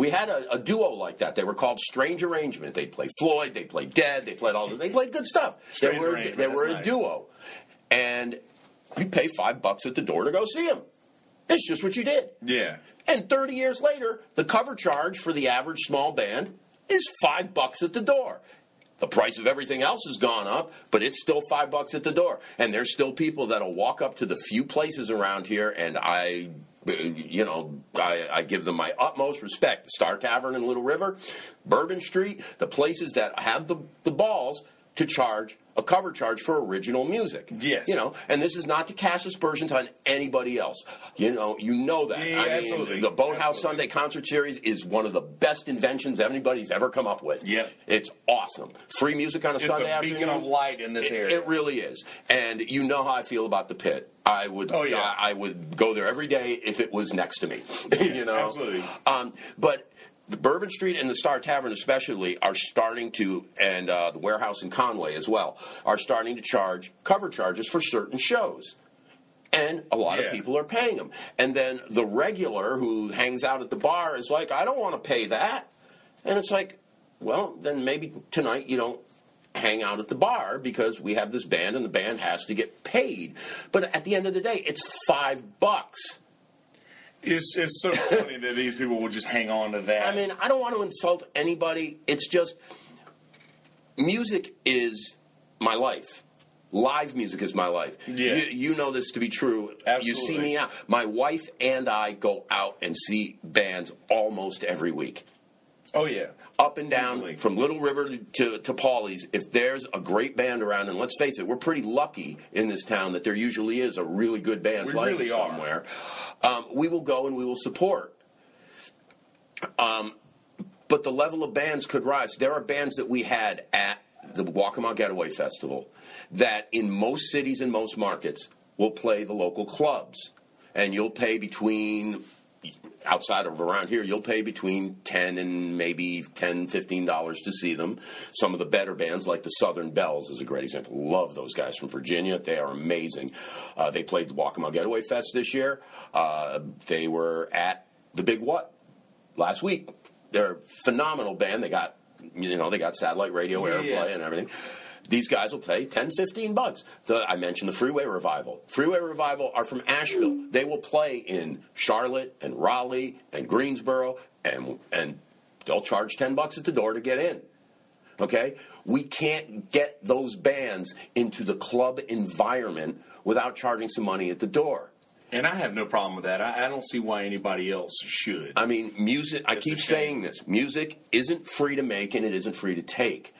B: we had a, a duo like that. They were called Strange Arrangement. They played Floyd, they played Dead, they played all this. They played good stuff.
A: Strange
B: they were, they were a
A: nice.
B: duo. And you pay five bucks at the door to go see them. It's just what you did.
A: Yeah.
B: And 30 years later, the cover charge for the average small band is five bucks at the door. The price of everything else has gone up, but it's still five bucks at the door. And there's still people that'll walk up to the few places around here, and I, you know, I, I give them my utmost respect. The Star Tavern in Little River, Bourbon Street, the places that have the, the balls to charge a cover charge for original music.
A: Yes.
B: You know, and this is not to cast aspersions on anybody else. You know, you know that.
A: Yeah,
B: I mean,
A: absolutely.
B: the Boathouse
A: Absolutely.
B: Sunday concert series is one of the best inventions anybody's ever come up with.
A: Yeah.
B: It's awesome. Free music on a Sunday afternoon.
A: It's
B: Sunday
A: a beacon
B: afternoon.
A: of light in this
B: It-
A: area.
B: It really is. And you know how I feel about the pit. I would
A: Oh, yeah.
B: I, I would go there every day if it was next to me. you know?
A: absolutely.
B: Um, but the Bourbon Street and the Star Tavern, especially, are starting to, and uh, the warehouse in Conway as well, are starting to charge cover charges for certain shows. And a lot
A: Yeah.
B: of people are paying them. And then the regular who hangs out at the bar is like, I don't want to pay that. And it's like, well, then maybe tonight you don't hang out at the bar because we have this band and the band has to get paid. But at the end of the day, it's five bucks.
A: It's, it's so funny that these people will just hang on to that.
B: I mean, I don't want to insult anybody. It's just music is my life. Live music is my life.
A: Yeah.
B: You, you know this to be true. Absolutely. You see me out. My wife and I go out and see bands almost every week.
A: oh, yeah.
B: Up and down
A: Easily.
B: from Little River to, to Pawleys. If there's a great band around, and let's face it, we're pretty lucky in this town that there usually is a really good band
A: We
B: playing
A: really
B: somewhere. Um, we will go and we will support. but the level of bands could rise. There are bands that we had at the Walkmont Getaway Festival that in most cities and most markets will play the local clubs. And you'll pay between outside of around here, you'll pay between 10 and maybe 10 $15 to see them. Some of the better bands, like the Southern Belles, is a great example. Love those guys from Virginia. They are amazing. Uh, they played the Walkmont Getaway Fest this year. Uh, they were at the Big What last week. They're a phenomenal band. They got, you know, they got satellite radio
A: Yeah,
B: airplay
A: yeah.
B: and everything. These guys will pay 10, 15 bucks. The, I mentioned the Freeway Revival. Freeway Revival are from Asheville. They will play in Charlotte and Raleigh and Greensboro, and and they'll charge 10 bucks at the door to get in. Okay? We can't get those bands into the club environment without charging some money at the door.
A: And I have no problem with that. I, I don't see why anybody else should.
B: I mean, music, I keep saying this music isn't free to make and it isn't free to take.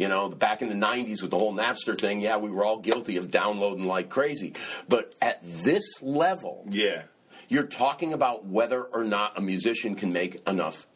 B: You know, back in the 90s with the whole Napster thing, yeah, we were all guilty of downloading like crazy. But at this level,
A: yeah.
B: you're talking about whether or not a musician can make enough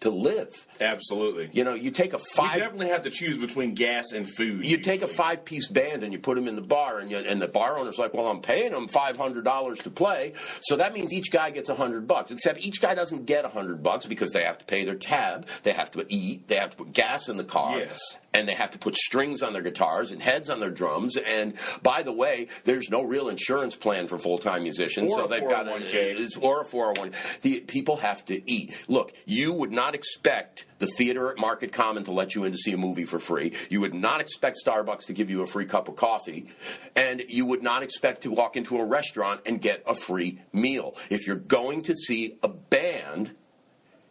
B: to live.
A: Absolutely.
B: You know, you take a five.
A: You definitely have to choose between gas and food.
B: You take a five piece band and you put them in the bar, and, you, and the bar owner's like, Well, I'm paying them $500 to play. So that means each guy gets 100 bucks. Except each guy doesn't get 100 bucks because they have to pay their tab, they have to eat, they have to put gas in the car.
A: Yes.
B: And they have to put strings on their guitars and heads on their drums. And by the way, there's no real insurance plan for full time musicians.
A: Or
B: so
A: a
B: they've got
A: 401k.
B: it's- or a 401. The people have to eat. Look, you would not expect the theater at Market Common to let you in to see a movie for free. You would not expect Starbucks to give you a free cup of coffee, and you would not expect to walk into a restaurant and get a free meal. If you're going to see a band,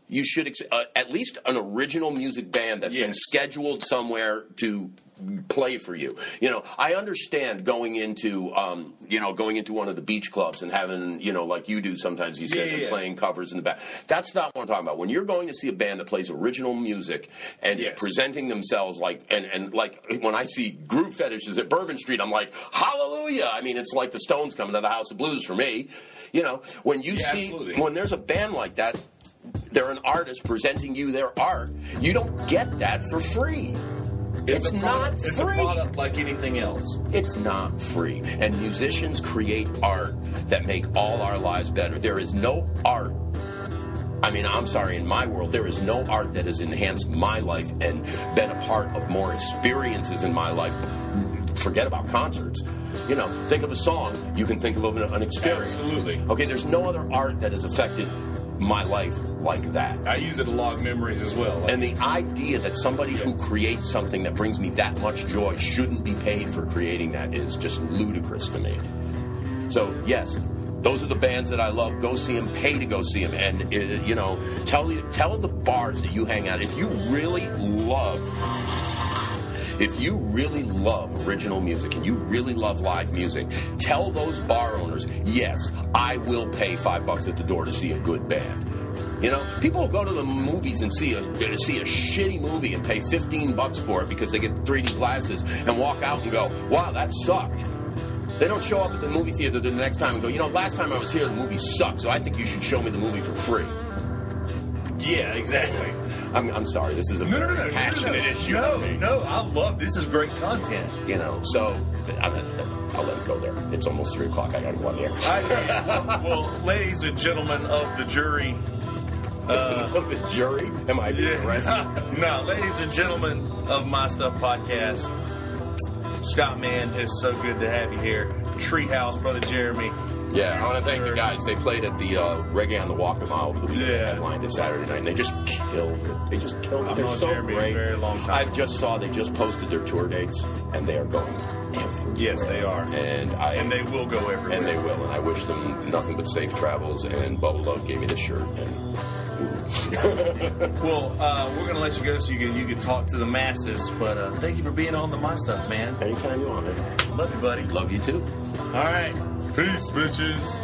B: you should ex- uh, at least an original music band that's been scheduled somewhere to play for you. You know, I understand going into um, you know going into one of the beach clubs and having you know like you do sometimes you said
A: Yeah, yeah,
B: and playing covers in the back. That's not what I'm talking about. When you're going to see a band that plays original music and
A: Yes.
B: is presenting themselves like and and like when I see Groove Fetishes at Bourbon Street, I'm like hallelujah. I mean, it's like the Stones coming to the House of Blues for me. You know, when you
A: Yeah,
B: see
A: absolutely.
B: when there's a band like that, they're an artist presenting you their art. You don't get that for free. It's,
A: a
B: not
A: product, It's
B: free.
A: a product like anything else.
B: It's not free. And musicians create art that make all our lives better. There is no art. I mean, I'm sorry, in my world, there is no art that has enhanced my life and been a part of more experiences in my life. Forget about concerts. You know, think of a song, you can think of an, an experience.
A: Absolutely.
B: Okay, there's no other art that has affected my life like that.
A: I use it to log memories as well. Like,
B: And the idea that somebody who creates something that brings me that much joy shouldn't be paid for creating that is just ludicrous to me. So, yes, those are the bands that I love. Go see them, pay to go see them. And, uh, you know, tell, you, tell the bars that you hang out. If you really love if you really love original music and you really love live music, tell those bar owners, yes, I will pay five bucks at the door to see a good band. You know, people go to the movies and see a see a shitty movie and pay fifteen bucks for it because they get 3D glasses and walk out and go, "Wow, that sucked." They don't show up at the movie theater the next time and go, "You know, last time I was here, the movie sucked, so I think you should show me the movie for free."
A: Yeah, exactly.
B: I'm, I'm sorry, this is a very passionate issue.
A: No, no, I love this. Is great content.
B: You know, so I'm, I'll let it go there. It's almost three o'clock. I got to go on the air.
A: I well, ladies and gentlemen of the jury. Uh,
B: Of the jury? Am I being arrested?
A: no, ladies and gentlemen of My Stuff Podcast, Scott Mann, it's so good to have you here. Treehouse, brother Jeremy.
B: Yeah, I want to thank the guys. They played at the uh, Reggae on the Walk Mile over the weekend.
A: Yeah.
B: Headlined it Saturday night, and they just killed it. They just killed it.
A: I've
B: They're so
A: Jeremy a
B: great.
A: very long time.
B: I just saw they just posted their tour dates, and they are going everywhere.
A: Yes, they are.
B: And I
A: And they will go everywhere.
B: and they will. And I wish them nothing but safe travels. And Bubble Love gave me this shirt, and.
A: Well, uh, we're going to let you go so you can, you can talk to the masses. But uh, thank you for being on the My Stuff, man.
B: anytime you want it.
A: Love you, buddy.
B: Love you too.
A: All right. Peace, bitches.